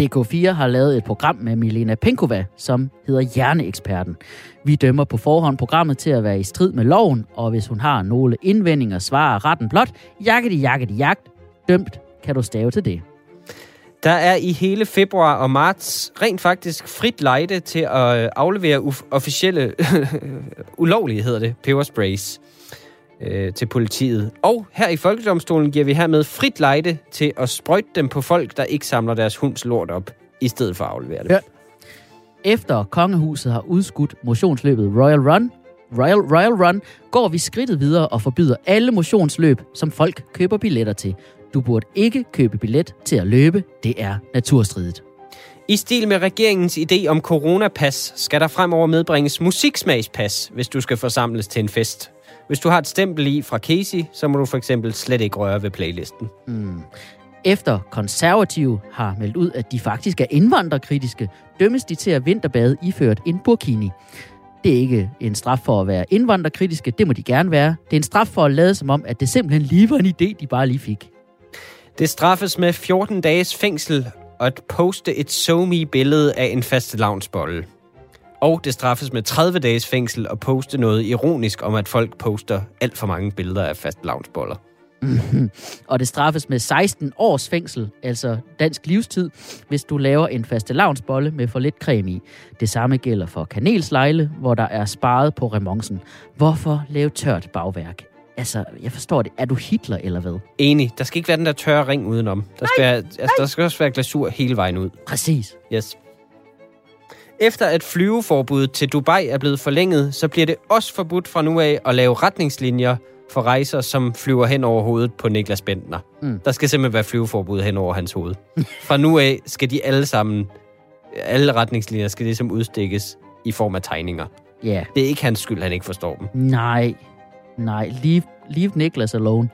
DK4 har lavet et program med Milena Penkova, som hedder Hjerneeksperten. Vi dømmer på forhånd programmet til at være i strid med loven, og hvis hun har nogle indvendinger, svarer retten blot, jakkedi, jakkedi, jagt, dømt, kan du stave til det. Der er i hele februar og marts rent faktisk frit lejde til at øh, aflevere uf- officielle [LAUGHS] ulovlige, hedder det, pebersprays øh, til politiet. Og her i Folkedomstolen giver vi hermed frit lejde til at sprøjte dem på folk, der ikke samler deres hunds lort op, i stedet for at aflevere det. Ja. Efter kongehuset har udskudt motionsløbet Royal Run, Royal, Royal Run, går vi skridtet videre og forbyder alle motionsløb, som folk køber billetter til. Du burde ikke købe billet til at løbe. Det er naturstridigt. I stil med regeringens idé om coronapas, skal der fremover medbringes musiksmagspas, hvis du skal forsamles til en fest. Hvis du har et stempel i fra Casey, så må du for eksempel slet ikke røre ved playlisten. Efter konservative har meldt ud, at de faktisk er indvandrerkritiske, dømmes de til at vinterbade iført en burkini. Det er ikke en straf for at være indvandrerkritiske, det må de gerne være. Det er en straf for at lade som om, at det simpelthen lige var en idé, de bare lige fik. Det straffes med 14 dages fængsel og at poste et somi billede af en faste lavnsbolle. Og det straffes med 30 dages fængsel at poste noget ironisk om, at folk poster alt for mange billeder af fastelavnsboller. Mhm. Og det straffes med 16 års fængsel, altså dansk livstid, hvis du laver en faste lavnsbolle med for lidt creme i. Det samme gælder for kanelslejle, hvor der er sparet på remonsen. Hvorfor lave tørt bagværk? Altså, jeg forstår det. Er du Hitler eller hvad? Enig. Der skal ikke være den der tørre ring udenom. Der skal, være, altså, der skal også være glasur hele vejen ud. Præcis. Yes. Efter at flyveforbuddet til Dubai er blevet forlænget, så bliver det også forbudt fra nu af at lave retningslinjer for rejser, som flyver hen over hovedet på Niklas Bentner. Mm. Der skal simpelthen være flyveforbud hen over hans hoved. fra nu af skal de alle sammen, alle retningslinjer skal ligesom udstikkes i form af tegninger. Ja. Yeah. Det er ikke hans skyld, han ikke forstår dem. Nej. Nej, leave, leave Niklas alone.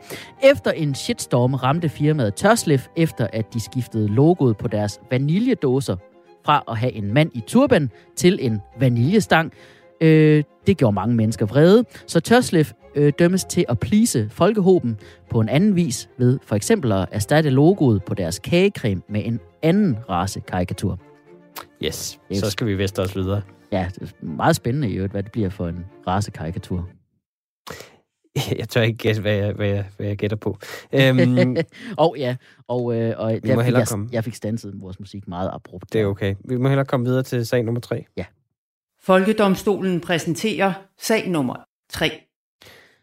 Efter en shitstorm ramte firmaet Tørslef, efter at de skiftede logoet på deres vaniljedåser fra at have en mand i turban til en vaniljestang. Øh, det gjorde mange mennesker vrede, så Tørslef øh, dømmes til at plise folkehoben på en anden vis ved for eksempel at erstatte logoet på deres kagecreme med en anden race karikatur. Yes, Yes. så skal vi veste os videre. Ja, det er meget spændende i øvrigt, hvad det bliver for en race karikatur. [LAUGHS] Jeg tør ikke gætte, hvad jeg, hvad jeg, hvad jeg gætter på. Øhm, [LAUGHS] og ja, og, øh, og må der fik hellere jeg, komme. jeg fik stanset vores musik meget abrupt. det er okay. Vi må hellere komme videre til sag nummer tre. Folkedomstolen præsenterer sag nummer 3.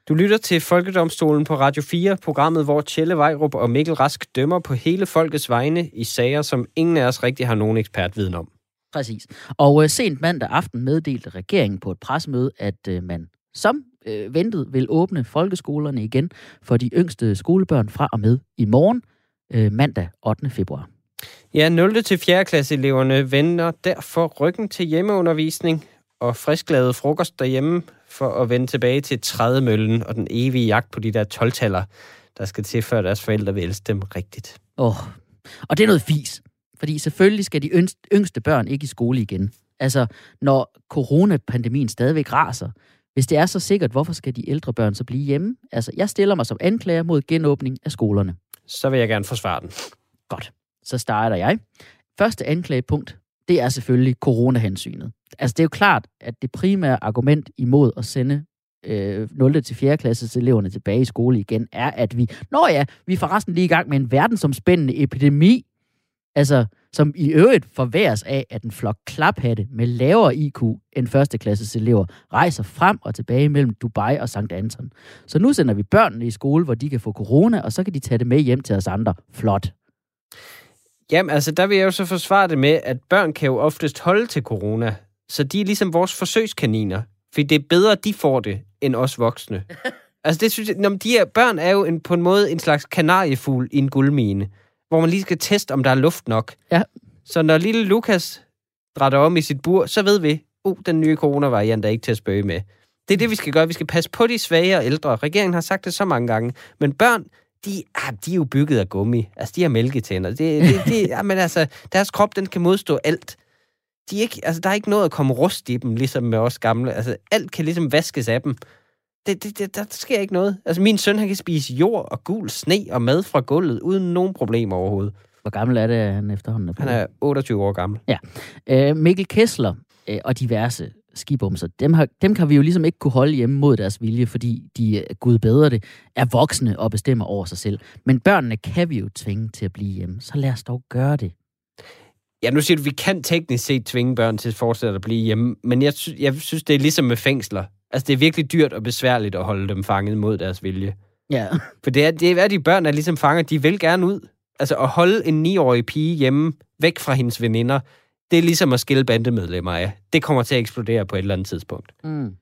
Du lytter til Folkedomstolen på Radio 4, programmet, hvor Tjelle Vejrup og Mikkel Rask dømmer på hele folkets vegne i sager, som ingen af os rigtig har nogen ekspertviden om. Præcis. Og øh, sent mandag aften meddelte regeringen på et pressemøde, at øh, man som øh, ventet vil åbne folkeskolerne igen for de yngste skolebørn fra og med i morgen, øh, mandag 8. februar. Ja, 0. til 4. klasse eleverne vender derfor ryggen til hjemmeundervisning og frisklavet frokost derhjemme for at vende tilbage til trædemøllen og den evige jagt på de der 12-taller, der skal til, før deres forældre vil elske dem rigtigt. Oh. Og det er noget fis. Fordi selvfølgelig skal de yngste, yngste børn ikke i skole igen. Altså, når coronapandemien stadigvæk raser, hvis det er så sikkert, hvorfor skal de ældre børn så blive hjemme? Altså, jeg stiller mig som anklager mod genåbning af skolerne. Så vil jeg gerne forsvare den. Godt, så starter jeg. Første anklagepunkt, det er selvfølgelig coronahensynet. Altså, det er jo klart, at det primære argument imod at sende øh, 0. til 4. klasses eleverne tilbage i skole igen, er, at vi, nå ja, vi er forresten lige i gang med en verdensomspændende epidemi, altså, som i øvrigt forværes af, at en flok klaphatte med lavere IQ end førsteklasses elever rejser frem og tilbage mellem Dubai og St. Anton. Så nu sender vi børnene i skole, hvor de kan få corona, og så kan de tage det med hjem til os andre. Flot. Jamen, altså, der vil jeg jo så forsvare det med, at børn kan jo oftest holde til corona. Så de er ligesom vores forsøgskaniner. For det er bedre, de får det, end os voksne. [LAUGHS] altså, det synes jeg, når de her børn er jo en, på en måde en slags kanariefugl i en guldmine, hvor man lige skal teste, om der er luft nok. Ja. Så når lille Lukas drætter om i sit bur, så ved vi, uh, den nye coronavariant er ikke til at spøge med. Det er det, vi skal gøre. Vi skal passe på de svage og ældre. Regeringen har sagt det så mange gange. Men børn, de, ah, de er jo bygget af gummi. Altså, de har mælketænder. Det, det, [LAUGHS] det, ja, men altså, deres krop, den kan modstå alt. De er ikke, altså, der er ikke noget at komme rust i dem, ligesom med os gamle. Altså, alt kan ligesom vaskes af dem. Det, det, det, der sker ikke noget. Altså, min søn, han kan spise jord og gul sne og mad fra gulvet, uden nogen problemer overhovedet. Hvor gammel er det, han efterhånden? Han er 28 år gammel. Øh, Mikkel Kessler øh, og diverse skibumser, dem, har, dem kan vi jo ligesom ikke kunne holde hjemme mod deres vilje, fordi de, gud bedre det, er voksne og bestemmer over sig selv. Men børnene kan vi jo tvinge til at blive hjemme, så lad os dog gøre det. Ja, nu siger du, at vi kan teknisk set tvinge børn til at fortsætte at blive hjemme, men jeg, sy- jeg synes, det er ligesom med fængsler. Altså, det er virkelig dyrt og besværligt at holde dem fanget mod deres vilje. Ja, For det er, det er, de børn er ligesom fanger, de vil gerne ud. Altså, at holde en 9-årig pige hjemme, væk fra hendes veninder, det er ligesom at skille bandemedlemmer af. Det kommer til at eksplodere på et eller andet tidspunkt. mm.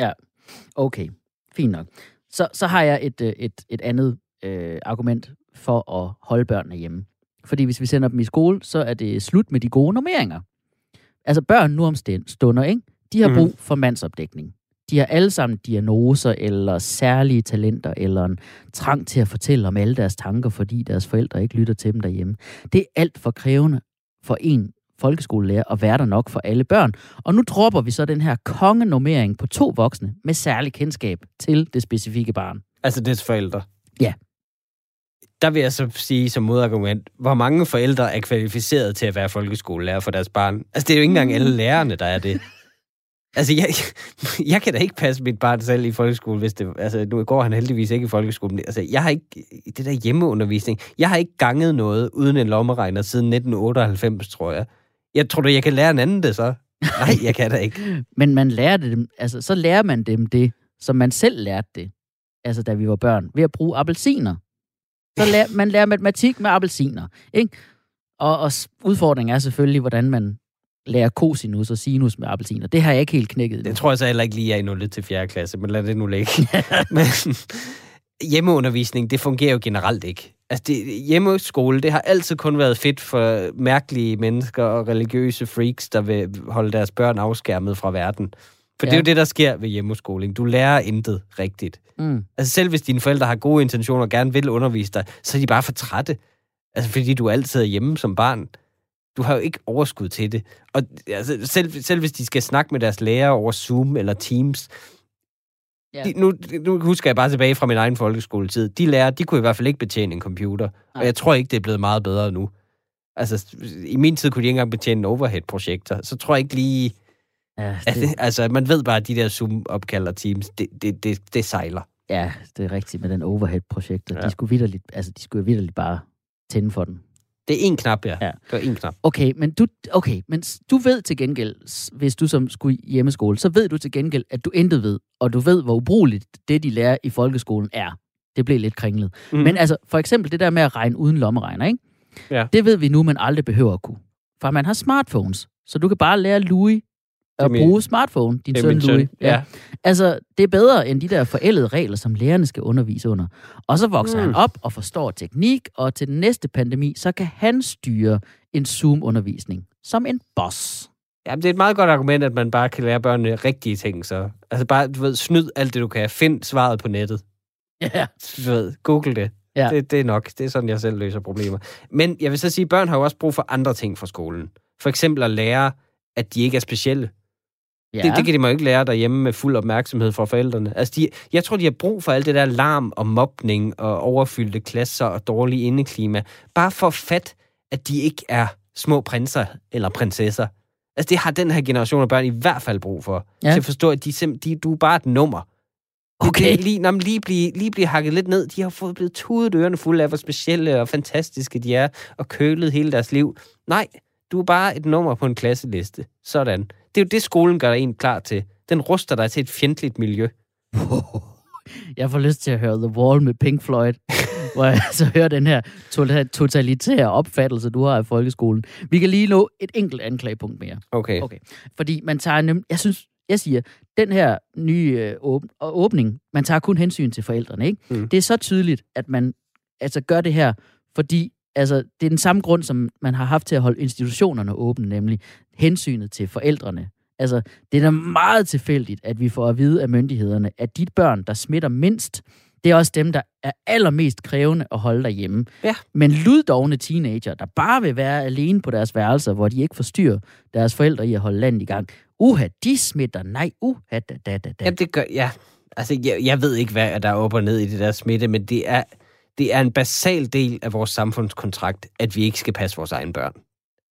ja. okay, fint nok. Så, så har jeg et, øh, et, et andet øh, argument for at holde børnene hjemme. Fordi hvis vi sender dem i skole, så er det slut med de gode normeringer. Altså børn nu om stunder, ikke? De har Mhm. brug for mandsopdækning. De har alle sammen diagnoser eller særlige talenter eller en trang til at fortælle om alle deres tanker, fordi deres forældre ikke lytter til dem derhjemme. Det er alt for krævende for en folkeskolelærer at være der nok for alle børn. Og nu dropper vi så den her kongenormering på to voksne med særlig kendskab til det specifikke barn. Altså, dets forældre. Ja. Der vil jeg så sige som modargument, hvor mange forældre er kvalificeret til at være folkeskolelærer for deres barn? Altså, det er jo ikke engang alle lærerne, der er det. Altså, jeg, [LAUGHS] jeg kan da ikke passe mit barn selv i folkeskole, hvis det... Altså, nu går han heldigvis ikke i folkeskolen. Altså, jeg har ikke... Det der hjemmeundervisning... Jeg har ikke ganget noget uden en lommeregner siden 1998, tror jeg. Jeg tror du, jeg kan lære en anden det så? Nej, [LAUGHS] jeg kan da ikke. Men man lærer det dem, altså, så lærer man dem det, som man selv lærte det, altså da vi var børn, ved at bruge appelsiner. Så lærer, man lærer matematik med appelsiner, ikke? Og, og udfordringen er selvfølgelig, hvordan man lærer cosinus og sinus med appelsiner. Det har jeg ikke helt knækket. Det tror jeg så heller ikke lige er i 0. til 4. klasse, men lad det nu ligge. [LAUGHS] men hjemmeundervisning, det fungerer jo generelt ikke. Altså, det, hjemmeskole, det har altid kun været fedt for mærkelige mennesker og religiøse freaks, der vil holde deres børn afskærmet fra verden. For ja. det er jo det, der sker ved hjemmeskoling. Du lærer intet rigtigt. Mm. Altså selv hvis dine forældre har gode intentioner og gerne vil undervise dig, så er de bare for trætte. Altså fordi du altid er hjemme som barn. Du har jo ikke overskud til det. Og altså, selv, selv hvis de skal snakke med deres lærer over Zoom eller Teams, Ja. de, nu, nu husker jeg bare tilbage fra min egen folkeskoletid. De lærere, de kunne i hvert fald ikke betjene en computer. Nej. Og jeg tror ikke, det er blevet meget bedre nu. Altså, i min tid kunne de ikke engang betjene en overhead-projektor. Så tror jeg ikke lige... Ja, det, det, [LAUGHS] altså, man ved bare, at de der Zoom-opkald og Teams, det, det, det, det sejler. ja, det er rigtigt med den overhead-projekt. Ja. Ja. De skulle vidderligt, altså, de skulle vidderligt bare tænde for den. Det er én knap, ja. Ja. Det er én knap. Okay, men du, okay, men du ved til gengæld, hvis du som skulle hjemmeskole, så ved du til gengæld, at du intet ved, og du ved, hvor ubrugeligt det, de lærer i folkeskolen, er. Det blev lidt kringlet. Mm. Men altså, for eksempel det der med at regne uden lommeregner, ikke? Ja. Det ved vi nu, man aldrig behøver at kunne. For man har smartphones, så du kan bare lære Louis at min- bruge smartphone, din søn. Louis. Ja. Altså, det er bedre end de der forældede regler, som lærerne skal undervise under. Og så vokser mm. Han op og forstår teknik, og til den næste pandemi, så kan han styre en Zoom-undervisning som en boss. Ja, det er et meget godt argument, at man bare kan lære børnene rigtige ting. Så. Altså bare, du ved, snyd alt det, du kan. Find svaret på nettet. Ja. Du ved, google det. Ja. Det, det er nok. Det er sådan, jeg selv løser problemer. Men jeg vil så sige, at børn har jo også brug for andre ting fra skolen. For eksempel at lære, at de ikke er specielle. Ja. Det, det kan de må ikke lære derhjemme med fuld opmærksomhed fra forældrene. Altså, de, jeg tror, de har brug for alt det der larm og mobning og overfyldte klasser og dårlig indeklima. Bare for fat, at de ikke er små prinser eller prinsesser. Altså, det har den her generation af børn i hvert fald brug for. Ja. Til at forstå, at de, sim- de, du er bare et nummer. Okay. Det, lige, man lige blive, lige blive hakket lidt ned. De har fået blevet tudet ørerne fulde af, hvor specielle og fantastiske de er, og kølet hele deres liv. Nej, du er bare et nummer på en klasseliste. Sådan. Det er jo det, skolen gør dig en klar til. Den ruster dig til et fjendtligt miljø. [LAUGHS] Jeg får lyst til at høre The Wall med Pink Floyd, [LAUGHS] hvor jeg så hører den her to- totalitære opfattelse, du har af folkeskolen. Vi kan lige nå et enkelt anklagepunkt mere. Okay. Okay. Fordi man tager nem, jeg synes, jeg siger, den her nye øh, åb- åbning, man tager kun hensyn til forældrene, ikke? Mm. Det er så tydeligt, at man altså gør det her, fordi altså, det er den samme grund, som man har haft til at holde institutionerne åbne, nemlig hensynet til forældrene. Altså, det er da meget tilfældigt, at vi får at vide af myndighederne, at de børn, der smitter mindst, det er også dem, der er allermest krævende at holde derhjemme. Ja. Men luddogne teenager, der bare vil være alene på deres værelser, hvor de ikke forstyrrer deres forældre i at holde landet i gang. Uha, de smitter. Nej, uha, da, da, da, da. Jamen, det gør... Ja. Altså, jeg, jeg ved ikke, hvad der er op og ned i det der smitte, men det er... det er en basal del af vores samfundskontrakt, at vi ikke skal passe vores egne børn.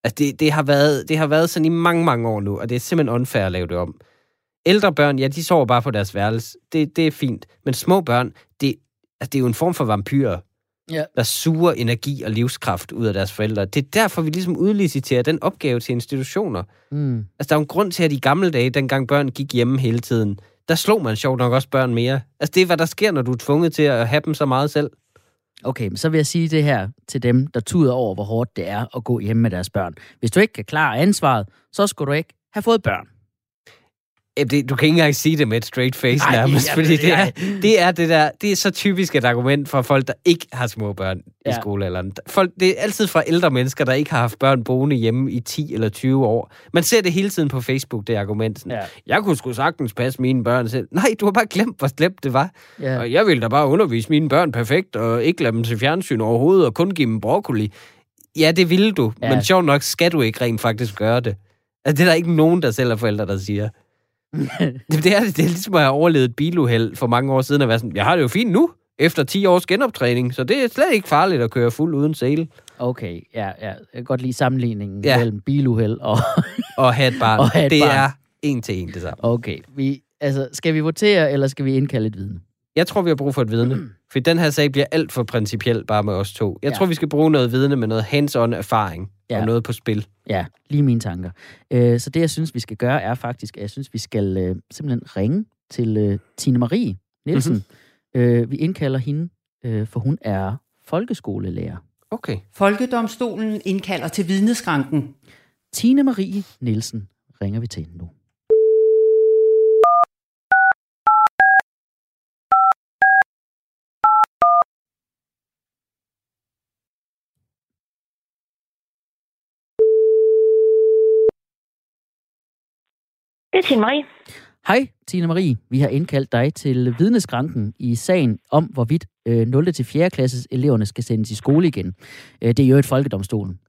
Altså, det, det, har været, det har været sådan i mange, mange år nu, og det er simpelthen unfair at lave det om. Ældre børn, ja, de sover bare på deres værelse. Det, det er fint. Men små børn, det, altså, det er jo en form for vampyrer, Ja. der suger energi og livskraft ud af deres forældre. Det er derfor, vi ligesom udliciterer den opgave til institutioner. Mm. Altså, der er jo en grund til, at i gamle dage, dengang børn gik hjemme hele tiden, der slog man sjovt nok også børn mere. Altså, det er, hvad der sker, når du er tvunget til at have dem så meget selv. Okay, men så vil jeg sige det her til dem, der tuder over, hvor hårdt det er at gå hjemme med deres børn. Hvis du ikke kan klare ansvaret, så skulle du ikke have fået børn. Jamen, det, du kan ikke engang sige det med et straight face Nej, nærmest, jeg fordi det er, det er det der, det er så typisk et argument fra folk, der ikke har små børn i Ja. skolealderen. Folk, det er altid fra ældre mennesker, der ikke har haft børn boende hjemme i 10 eller 20 år. Man ser det hele tiden på Facebook, det argument. Sådan, Ja. Jeg kunne sgu sagtens passe mine børn selv. Nej, du har bare glemt, hvor slemt det var. Ja. Og jeg ville da bare undervise mine børn perfekt, og ikke lade dem til fjernsyn overhovedet, og kun give dem broccoli. Ja, det ville du, ja. men sjovt nok skal du ikke rent faktisk gøre det. Altså, det er der ikke nogen, der selv er forældre, der siger. [LAUGHS] det, det, er, det er ligesom at have overlevet et biluheld for mange år siden, og være sådan, jeg har det jo fint nu, efter 10 års genoptræning, så det er slet ikke farligt at køre fuld uden sele Okay, ja, ja. Jeg kan godt lide sammenligningen. Ja. mellem biluheld og... [LAUGHS] og have et barn. [LAUGHS] Og have et det barn. er en til en det samme. Okay, vi, altså, skal vi votere, eller skal vi indkalde et vidne? Jeg tror, vi har brug for et vidne. [CLEARS THROAT] For den her sag bliver alt for principiel bare med os to. Jeg Ja. tror, vi skal bruge noget vidne med noget hands-on erfaring Ja. ja. og noget på spil. Ja, lige mine tanker. Øh, så det, jeg synes, vi skal gøre, er faktisk, at jeg synes, vi skal øh, simpelthen ringe til øh, Tine Marie Nielsen. Mm-hmm. Øh, vi indkalder hende, øh, for hun er folkeskolelærer. Okay. Folkedomstolen indkalder til vidneskranken. Tine Marie Nielsen ringer vi til nu. Det er Tine Marie. Hej, Tine Marie. Vi har indkaldt dig til vidneskranken i sagen om, hvorvidt øh, 0. til 4. klasses eleverne skal sendes i skole igen. Øh, det er jo et folkedomstolen.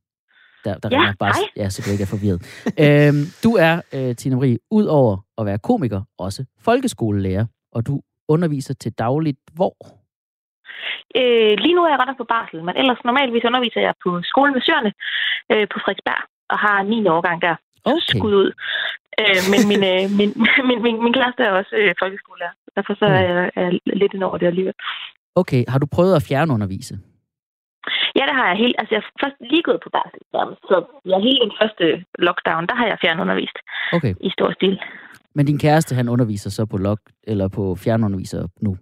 Der, der Ja, ringer bare, hej. ja, så du ikke er forvirret. [LAUGHS] øhm, du er, øh, Tine Marie, ud over at være komiker, også folkeskolelærer, og du underviser til dagligt hvor? Øh, lige nu er jeg ret nok på barsel, men ellers normalvis underviser jeg på skolen ved Søerne øh, på Frederiksberg, og har 9 årgang der. Okay. Skud ud. Øh, men min, øh, [LAUGHS] min, [LAUGHS] min, min, min klasse er også øh, folkeskolelærer. Derfor så Mm. er jeg, er jeg lidt ind over det alligevel. Okay, har du prøvet at fjernundervise? Ja, det har jeg helt. Altså, jeg er først lige gået på barsel. Så jeg hele den første lockdown, der har jeg fjernundervist Okay, i stor stil. men din kæreste, han underviser så på log, eller på fjernunderviser nu?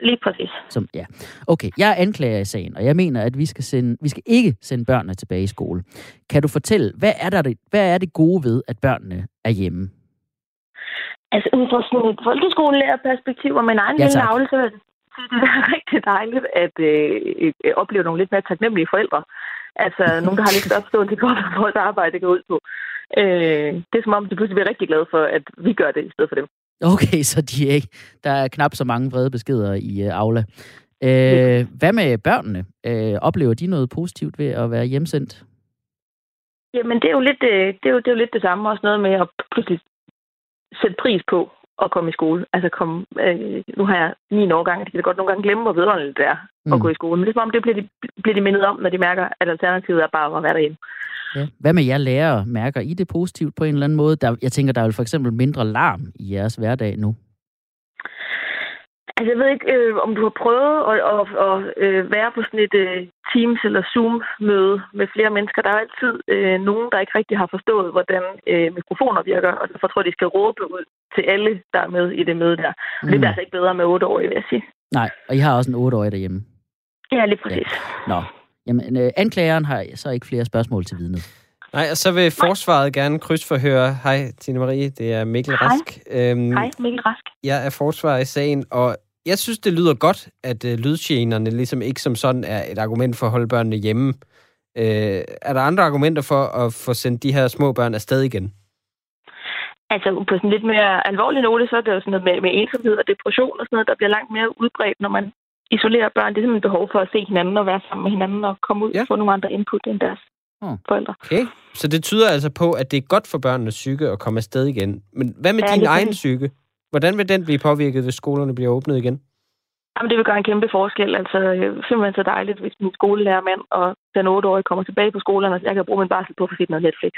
Lige præcis. Som, ja. Okay, jeg er anklager i sagen, og jeg mener, at vi skal, sende, vi skal ikke sende børnene tilbage i skole. Kan du fortælle, hvad er, der, det- hvad er det gode ved, at børnene er hjemme? Altså, ud fra sådan et folkeskolelærerperspektiv og min egen Ja, lille navle, så vil det er [LAUGHS] rigtig dejligt at øh, øh, opleve nogle lidt mere taknemmelige forældre. Altså, [LAUGHS] nogen, der har lidt større forståelse for, hvad vores arbejde går ud på. Øh, det er som om, de pludselig bliver rigtig glade for, at vi gør det i stedet for dem. Okay, [LAUGHS] så de er ikke, der er knap så mange vrede beskeder i uh, Aula. Øh, hvad med børnene? Øh, oplever de noget positivt ved at være hjemsendt? Jamen, det er jo lidt, øh, det, er jo, det er jo lidt det samme. Også noget med at pludselig sætte pris på at komme i skole. Altså, komme, øh, nu har jeg ni årgang, de kan godt nogle gange glemme, hvor vidunderligt det er mm. at gå i skole. Men det er som om, det bliver de, bliver de mindet om, når de mærker, at alternativet er bare at være derhjemme. Ja. Hvad med jer lærere? Mærker I det positivt på en eller anden måde? Der, jeg tænker, der er vel for eksempel mindre larm i jeres hverdag nu. Altså, jeg ved ikke, øh, om du har prøvet at, at, at øh, være på sådan et øh, Teams- eller Zoom-møde med flere mennesker. Der er jo altid øh, nogen, der ikke rigtig har forstået, hvordan øh, mikrofoner virker, og derfor tror jeg, de skal råbe ud til alle, der er med i det møde der. Og det Mm. bliver altså ikke bedre med otte år, vil jeg sige. Nej, og I har også en 8-årig derhjemme. Ja, lige præcis. Nå, jamen øh, anklageren har så ikke flere spørgsmål til vidnet. Nej, og så vil forsvaret gerne krydsforhøre. Hej, Tine Marie. Det er Mikkel Hej. Rask. Øhm, Hej, Mikkel Rask. Jeg er forsvarer i sagen, og jeg synes, det lyder godt, at øh, lydgenerne ligesom ikke som sådan er et argument for at holde børnene hjemme. Øh, er der andre argumenter for at få sendt de her små børn afsted igen? Altså, på sådan lidt mere alvorlig note, så er det jo sådan noget med, med ensomhed og depression og sådan noget, der bliver langt mere udbredt, når man isolerer børn. Det er simpelthen behov for at se hinanden og være sammen med hinanden og komme ud Ja. og få nogle andre input end deres Hmm. forældre. Okay. Så det tyder altså på, at det er godt for børnenes psyke at komme afsted igen. Men hvad med Ja, din egen psyke? Hvordan vil den blive påvirket, hvis skolerne bliver åbnet igen? Jamen, det vil gøre en kæmpe forskel. Altså, øh, simpelthen så dejligt, hvis min skolelærermand og den 8-årige kommer tilbage på skolen, og jeg kan bruge min barsel på at få set noget Netflix.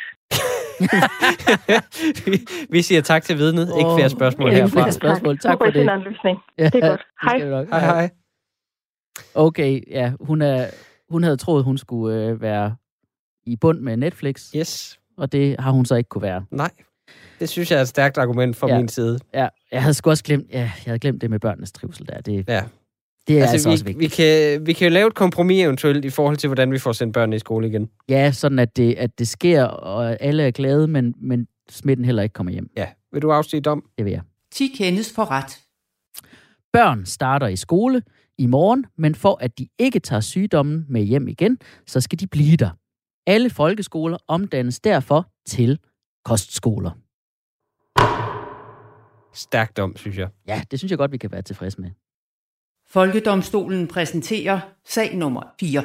vi, [LAUGHS] vi siger tak til vidnet. Oh, ikke flere spørgsmål ikke herfra. flere spørgsmål. Tak for det. finder en løsning. Ja, Det er godt. Hej. Hej, hej. Okay, ja, hun, er, hun havde troet, hun skulle øh, være i bund med Netflix, Yes. og det har hun så ikke kunne være. Nej. Det synes jeg er et stærkt argument fra Ja. min side. Ja, jeg havde sgu også glemt, ja, jeg havde glemt det med børnenes trivsel der. Det, Ja. det er altså, altså, også vi, vigtigt. vi, kan, vi kan jo lave et kompromis eventuelt i forhold til, hvordan vi får sendt børnene i skole igen. Ja, sådan at det, at det sker, og alle er glade, men, men smitten heller ikke kommer hjem. Ja. Vil du afstige dom? Det vil jeg. 10 kendes for ret. Børn starter i skole i morgen, men for at de ikke tager sygdommen med hjem igen, så skal de blive der. Alle folkeskoler omdannes derfor til kostskoler. Stærkt dom, synes jeg. Ja, det synes jeg godt, vi kan være tilfredse med. Folkedomstolen præsenterer sag nummer 4.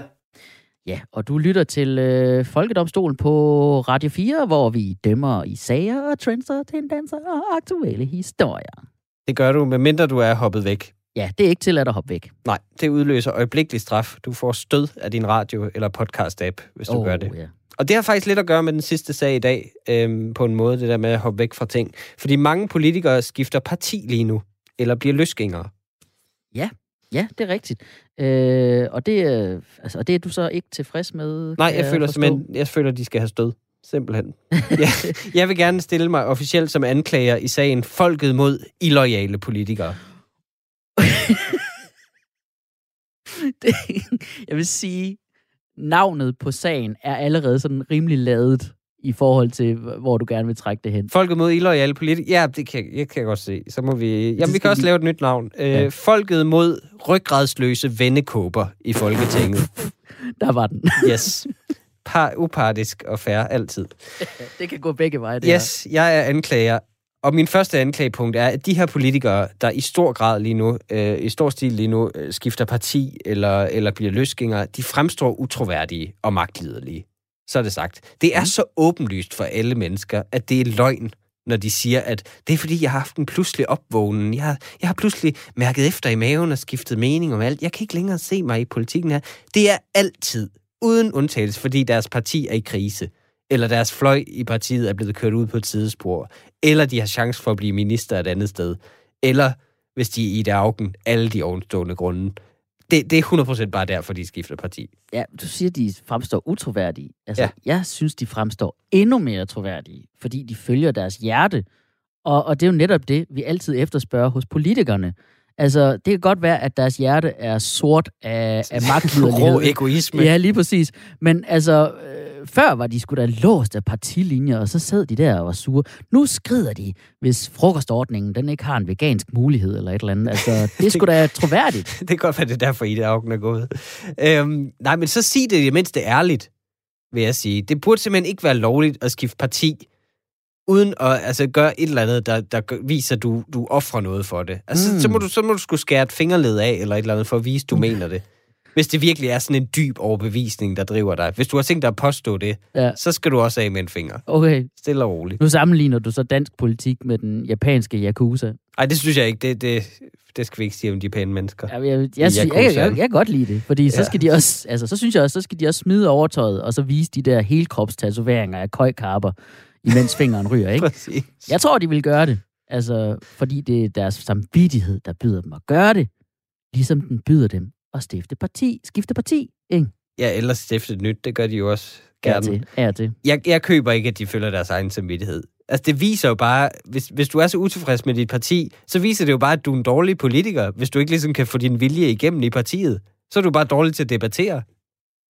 Ja, og du lytter til øh, Folkedomstolen på Radio 4, hvor vi dømmer i sager og trends og tendenser og aktuelle historier. Det gør du, medmindre du er hoppet væk. Ja, det er ikke tilladt at hoppe væk. Nej, det udløser øjeblikkelig straf. Du får stød af din radio- eller podcast-app, hvis du Åh, gør det. Ja. Og det har faktisk lidt at gøre med den sidste sag i dag, øhm, på en måde, det der med at hoppe væk fra ting. Fordi mange politikere skifter parti lige nu, eller bliver løsgængere. ja, det er rigtigt. Øh, og, det, øh, altså, og det er du så ikke tilfreds med? Nej, kan jeg føler forstå? simpelthen, jeg føler, de skal have stød. Simpelthen. jeg, [LAUGHS] jeg vil gerne stille mig officielt som anklager i sagen Folket mod illoyale politikere. [LAUGHS] det, jeg vil sige, navnet på sagen er allerede sådan rimelig ladet i forhold til, hvor du gerne vil trække det hen. Folket mod illoyale politikere? Ja, det kan, jeg kan jeg godt se. Så må vi... Jamen, vi kan også lave et nyt navn. Øh, Ja. Folket mod ryggradsløse vennekåber i Folketinget. [LAUGHS] Der var den. [LAUGHS] Yes. Par, upartisk og fair altid. det kan gå begge veje, det Yes, jeg er anklager. Og min første anklagepunkt er, at de her politikere, der i stor grad lige nu, øh, i stor stil lige nu, øh, skifter parti eller, eller bliver løsgængere, de fremstår utroværdige og magtliderlige. Så er det sagt. Det er Mm. så åbenlyst for alle mennesker, at det er løgn, når de siger, at det er fordi, jeg har haft en pludselig opvågning. Jeg har, jeg har pludselig mærket efter i maven og skiftet mening om alt. Jeg kan ikke længere se mig i politikken her. Det er altid, uden undtagelse, fordi deres parti er i krise eller deres fløj i partiet er blevet kørt ud på et sidespor, eller de har chance for at blive minister et andet sted, eller hvis de er i det augen, alle de ovenstående grunde. Det, det er 100% bare derfor, de skifter parti. Ja, du siger, de fremstår utroværdige. Altså, Ja. jeg synes, de fremstår endnu mere troværdige, fordi de følger deres hjerte. Og, og det er jo netop det, vi altid efterspørger hos politikerne. Altså, det kan godt være, at deres hjerte er sort af, af [LAUGHS] Rå magtliderlighed. egoisme. Ja, lige præcis. Men altså, øh, før var de sgu da låst af partilinjer, og så sad de der og var sure. Nu skrider de, hvis frokostordningen den ikke har en vegansk mulighed eller et eller andet. Altså, [LAUGHS] det er sgu da troværdigt. det kan godt være, det er derfor, I det augen er gået. Øhm, nej, men så sig det i det mindste ærligt, vil jeg sige. Det burde simpelthen ikke være lovligt at skifte parti, uden at altså, gøre et eller andet, der, der viser, at du, du offrer noget for det. Altså, mm. Mm. så, må du, så må du skulle skære et fingerled af, eller et eller andet, for at vise, du mener det. Hvis det virkelig er sådan en dyb overbevisning, der driver dig. Hvis du har tænkt dig at påstå det, Ja. så skal du også af med en finger. Okay, Stille og roligt. nu sammenligner du så dansk politik med den japanske Yakuza. Nej, det synes jeg ikke. Det, det, det skal vi ikke sige om de pæne mennesker. Jeg, jeg, jeg, jeg, jeg, jeg, kan godt lide det, fordi så Ja. skal de også, altså så synes jeg også, så skal de også smide overtøjet, og så vise de der helkropstatoveringer af køjkarper, imens fingeren ryger, ikke? Præcis. Jeg tror, de vil gøre det, altså fordi det er deres samvittighed, der byder dem at gøre det, ligesom den byder dem at stifte parti, skifte parti, ikke? Ja, ellers stifte et nyt. Det gør de jo også gerne. til, af til. jeg, jeg køber ikke, at de følger deres egen samvittighed. Altså, det viser jo bare, hvis, hvis du er så utilfreds med dit parti, så viser det jo bare, at du er en dårlig politiker, hvis du ikke ligesom kan få din vilje igennem i partiet. Så er du bare dårlig til at debattere.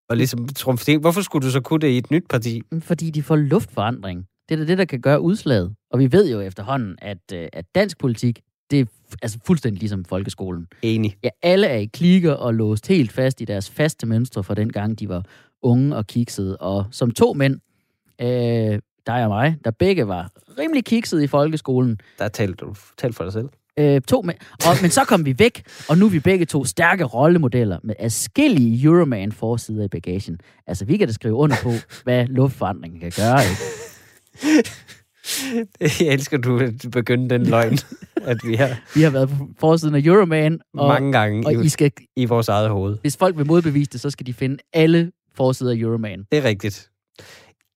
Og ligesom trumfe det. Hvorfor skulle du så kunne det i et nyt parti? Fordi de får luftforandring. Det er da det, der kan gøre udslaget. Og vi ved jo efterhånden, at, øh, at dansk politik, det er altså fuldstændig ligesom folkeskolen. Enig. Ja, alle er i klikker og låst helt fast i deres faste mønstre fra den gang, de var unge og kiksede. Og som to mænd, øh, dig og mig, der begge var rimelig kiksede i folkeskolen, Der talte du tal for dig selv. øh, to mænd, og, men så kom vi væk, og nu er vi begge to stærke rollemodeller med adskillige Euroman-forsider i bagagen. Altså, vi kan da skrive under på, hvad luftforandringen kan gøre, ikke? [LAUGHS] Jeg elsker, du begyndte den løgn, [LAUGHS] at vi har Vi har været på forsiden af Euroman, og, mange gange og i, I skal, i vores eget hoved. hvis folk vil modbevise det, så skal de finde alle forsider af Euroman. Det er rigtigt.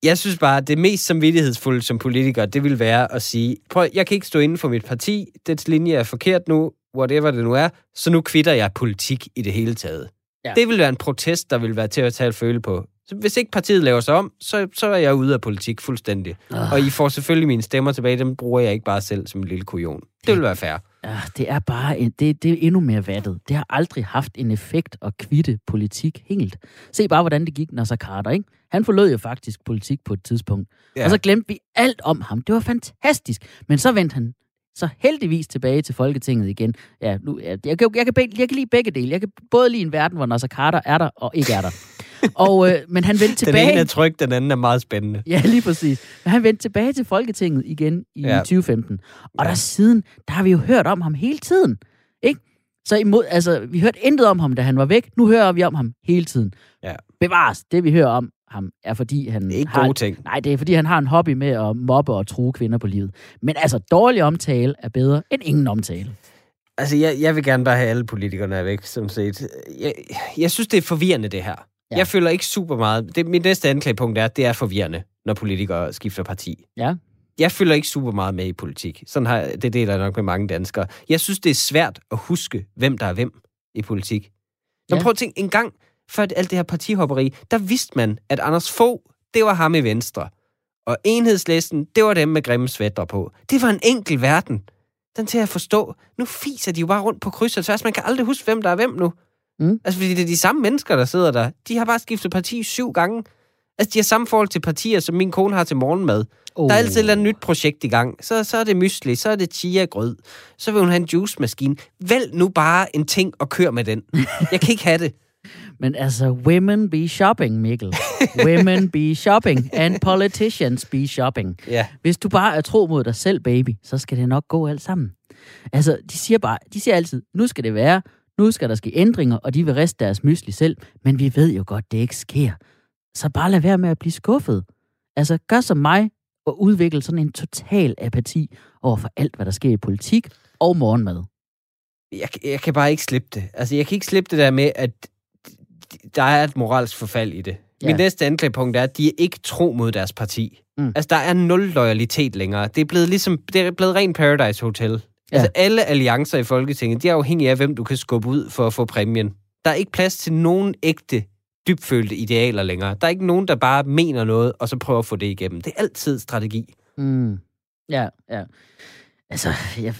Jeg synes bare, at det mest samvittighedsfulde som politiker, det vil være at sige, prøv, jeg kan ikke stå inden for mit parti, dets linje er forkert nu, whatever det nu er, så nu kvitter jeg politik i det hele taget. Ja. Det vil være en protest, der vil være til at tage føle på. Så hvis ikke partiet laver sig om, så, så er jeg ude af politik fuldstændig. Ah. Og I får selvfølgelig mine stemmer tilbage, dem bruger jeg ikke bare selv som en lille kujon. Det vil være fair. Ja, det er bare en, det, det er endnu mere vattet. Det har aldrig haft en effekt at kvitte politik helt. Se bare, hvordan det gik Nasser Carter, ikke? Han forlod jo faktisk politik på et tidspunkt. Ja. Og så glemte vi alt om ham. Det var fantastisk. Men så vendte han så heldigvis tilbage til Folketinget igen. Ja, nu, ja, jeg, kan, jeg, kan, jeg kan lide begge dele. Jeg kan både lide en verden, hvor Nasser Carter er der og ikke er der. Og, øh, men han vendte Den tilbage... ene er tryg, den anden er meget spændende. Ja, lige præcis. Men han vendte tilbage til Folketinget igen i ja. Ja. 2015. Og Ja. der siden, der har vi jo hørt om ham hele tiden. Ikke? Så imod, altså, vi hørte intet om ham, da han var væk. Nu hører vi om ham hele tiden. Ja. Bevares, det vi hører om ham, er fordi han Det er ikke har... gode ting. Nej, det er fordi, han har en hobby med at mobbe og true kvinder på livet. Men altså, dårlig omtale er bedre end ingen omtale. Altså, jeg, jeg vil gerne bare have alle politikerne er væk, som set. Jeg, jeg synes, det er forvirrende, det her. Ja. Jeg føler ikke super meget... Det, mit næste anklagepunkt er, at det er forvirrende, når politikere skifter parti. Ja. Jeg følger ikke super meget med i politik. Sådan har, det deler jeg nok med mange danskere. Jeg synes, det er svært at huske, hvem der er hvem i politik. Når Ja. prøv at tænke, en gang før alt det her partihopperi, der vidste man, at Anders Fogh, det var ham i Venstre. Og enhedslisten, det var dem med grimme svætter på. Det var en enkel verden. Den til at forstå. Nu fiser de jo bare rundt på kryds og tværs. Man kan aldrig huske, hvem der er hvem nu. Mm. Altså, fordi det er de samme mennesker, der sidder der. De har bare skiftet parti syv gange. Altså, de har samme forhold til partier, som min kone har til morgenmad. Oh. Der er altid et eller andet nyt projekt i gang. Så, så er det mysli, så er det chia-grød. Så vil hun have en juicemaskine. Vælg nu bare en ting og kør med den. [LAUGHS] Jeg kan ikke have det. Men altså, women be shopping, Mikkel. women be shopping, and politicians be shopping. Ja. Hvis du bare er tro mod dig selv, baby, så skal det nok gå alt sammen. Altså, de siger bare, de siger altid, nu skal det være, nu skal der ske ændringer, og de vil riste deres mysli selv, men vi ved jo godt, det ikke sker. Så bare lad være med at blive skuffet. Altså, gør som mig, og udvikle sådan en total apati over for alt, hvad der sker i politik og morgenmad. Jeg, jeg kan bare ikke slippe det. Altså, jeg kan ikke slippe det der med, at der er et moralsk forfald i det. Ja. Mit næste anklagepunkt er, at de er ikke tro mod deres parti. Mm. Altså, der er nul loyalitet længere. Det er blevet ligesom, det er blevet rent Paradise Hotel. Ja. Altså, alle alliancer i Folketinget, de er afhængige af, hvem du kan skubbe ud for at få præmien. Der er ikke plads til nogen ægte, dybfølte idealer længere. Der er ikke nogen, der bare mener noget, og så prøver at få det igennem. Det er altid strategi. Mm. Ja, ja. Altså, jeg,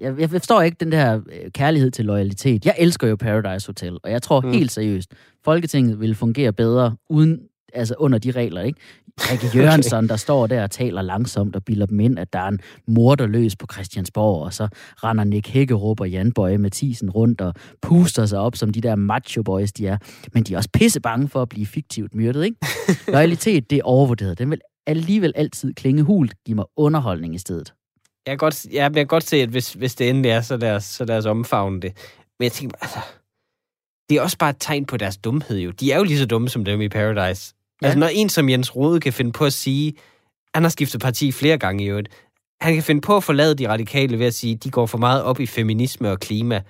jeg, jeg forstår ikke den der øh, kærlighed til loyalitet. Jeg elsker jo Paradise Hotel, og jeg tror. Mm. helt seriøst, Folketinget ville fungere bedre uden, altså under de regler, ikke? Rikke [LAUGHS] Jørgensen, okay. der står der og taler langsomt og bilder dem ind, at der er en morder løs på Christiansborg, og så render Nick Hækkerup og Jan Bøje Mathisen rundt og puster sig op, som de der macho boys, de er. Men de er også pisse bange for at blive fiktivt myrdet, ikke? [LAUGHS] Loyalitet, det er overvurderet. Den vil alligevel altid klinge hult, give mig underholdning i stedet. Jeg kan godt, jeg kan godt se, at hvis, hvis det endelig er, så lad os, så lad os omfavne det. Men jeg tænker, altså, det er også bare et tegn på deres dumhed jo. De er jo lige så dumme som dem i Paradise. Ja. Altså, når en som Jens Rode kan finde på at sige, han har skiftet parti flere gange i øvrigt, han kan finde på at forlade de radikale ved at sige, de går for meget op i feminisme og klima.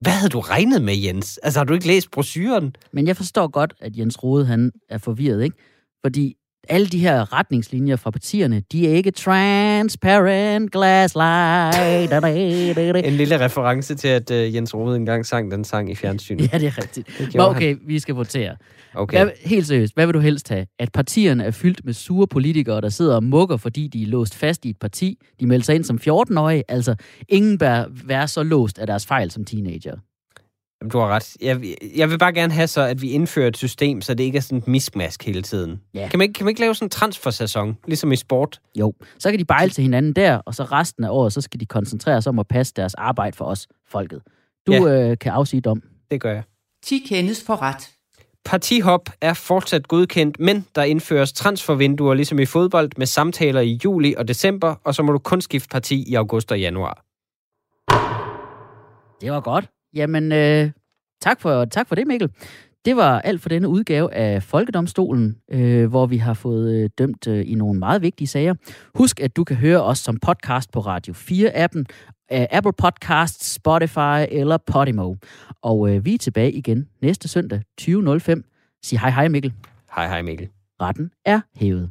Hvad havde du regnet med, Jens? Altså, har du ikke læst brochuren? Men jeg forstår godt, at Jens Rode han er forvirret, ikke? Fordi alle de her retningslinjer fra partierne, de er ikke transparent glass light. Da, da, da, da. En lille reference til, at uh, Jens Rode engang sang den sang i fjernsynet. Ja, det er rigtigt. Det Men okay, vi skal votere. han. Okay. Hvad, helt seriøst, hvad vil du helst have? At partierne er fyldt med sure politikere, der sidder og mukker, fordi de er låst fast i et parti. De melder sig ind som 14-årige. Altså, ingen bør være så låst af deres fejl som teenager. Jamen, du har ret. Jeg, jeg vil bare gerne have så, at vi indfører et system, så det ikke er sådan et miskmask hele tiden. Ja. Kan, man ikke, kan man ikke lave sådan en transfersæson, ligesom i sport? Jo, så kan de bejle til hinanden der, og så resten af året, så skal de koncentrere sig om at passe deres arbejde for os, folket. Du Ja. øh, kan afsige dom. Det gør jeg. 10 kendes for ret. Partihop er fortsat godkendt, men der indføres transfervinduer ligesom i fodbold med samtaler i juli og december, og så må du kun skifte parti i august og januar. Det var godt. Jamen, øh, tak, for, tak for det, Mikkel. det var alt for denne udgave af Folkedomstolen, øh, hvor vi har fået øh, dømt øh, i nogle meget vigtige sager. Husk, at du kan høre os som podcast på Radio 4-appen, øh, Apple Podcasts, Spotify eller Podimo. Og øh, vi er tilbage igen næste søndag 20.05. Sig hej hej Mikkel. Hej hej Mikkel. Retten er hævet.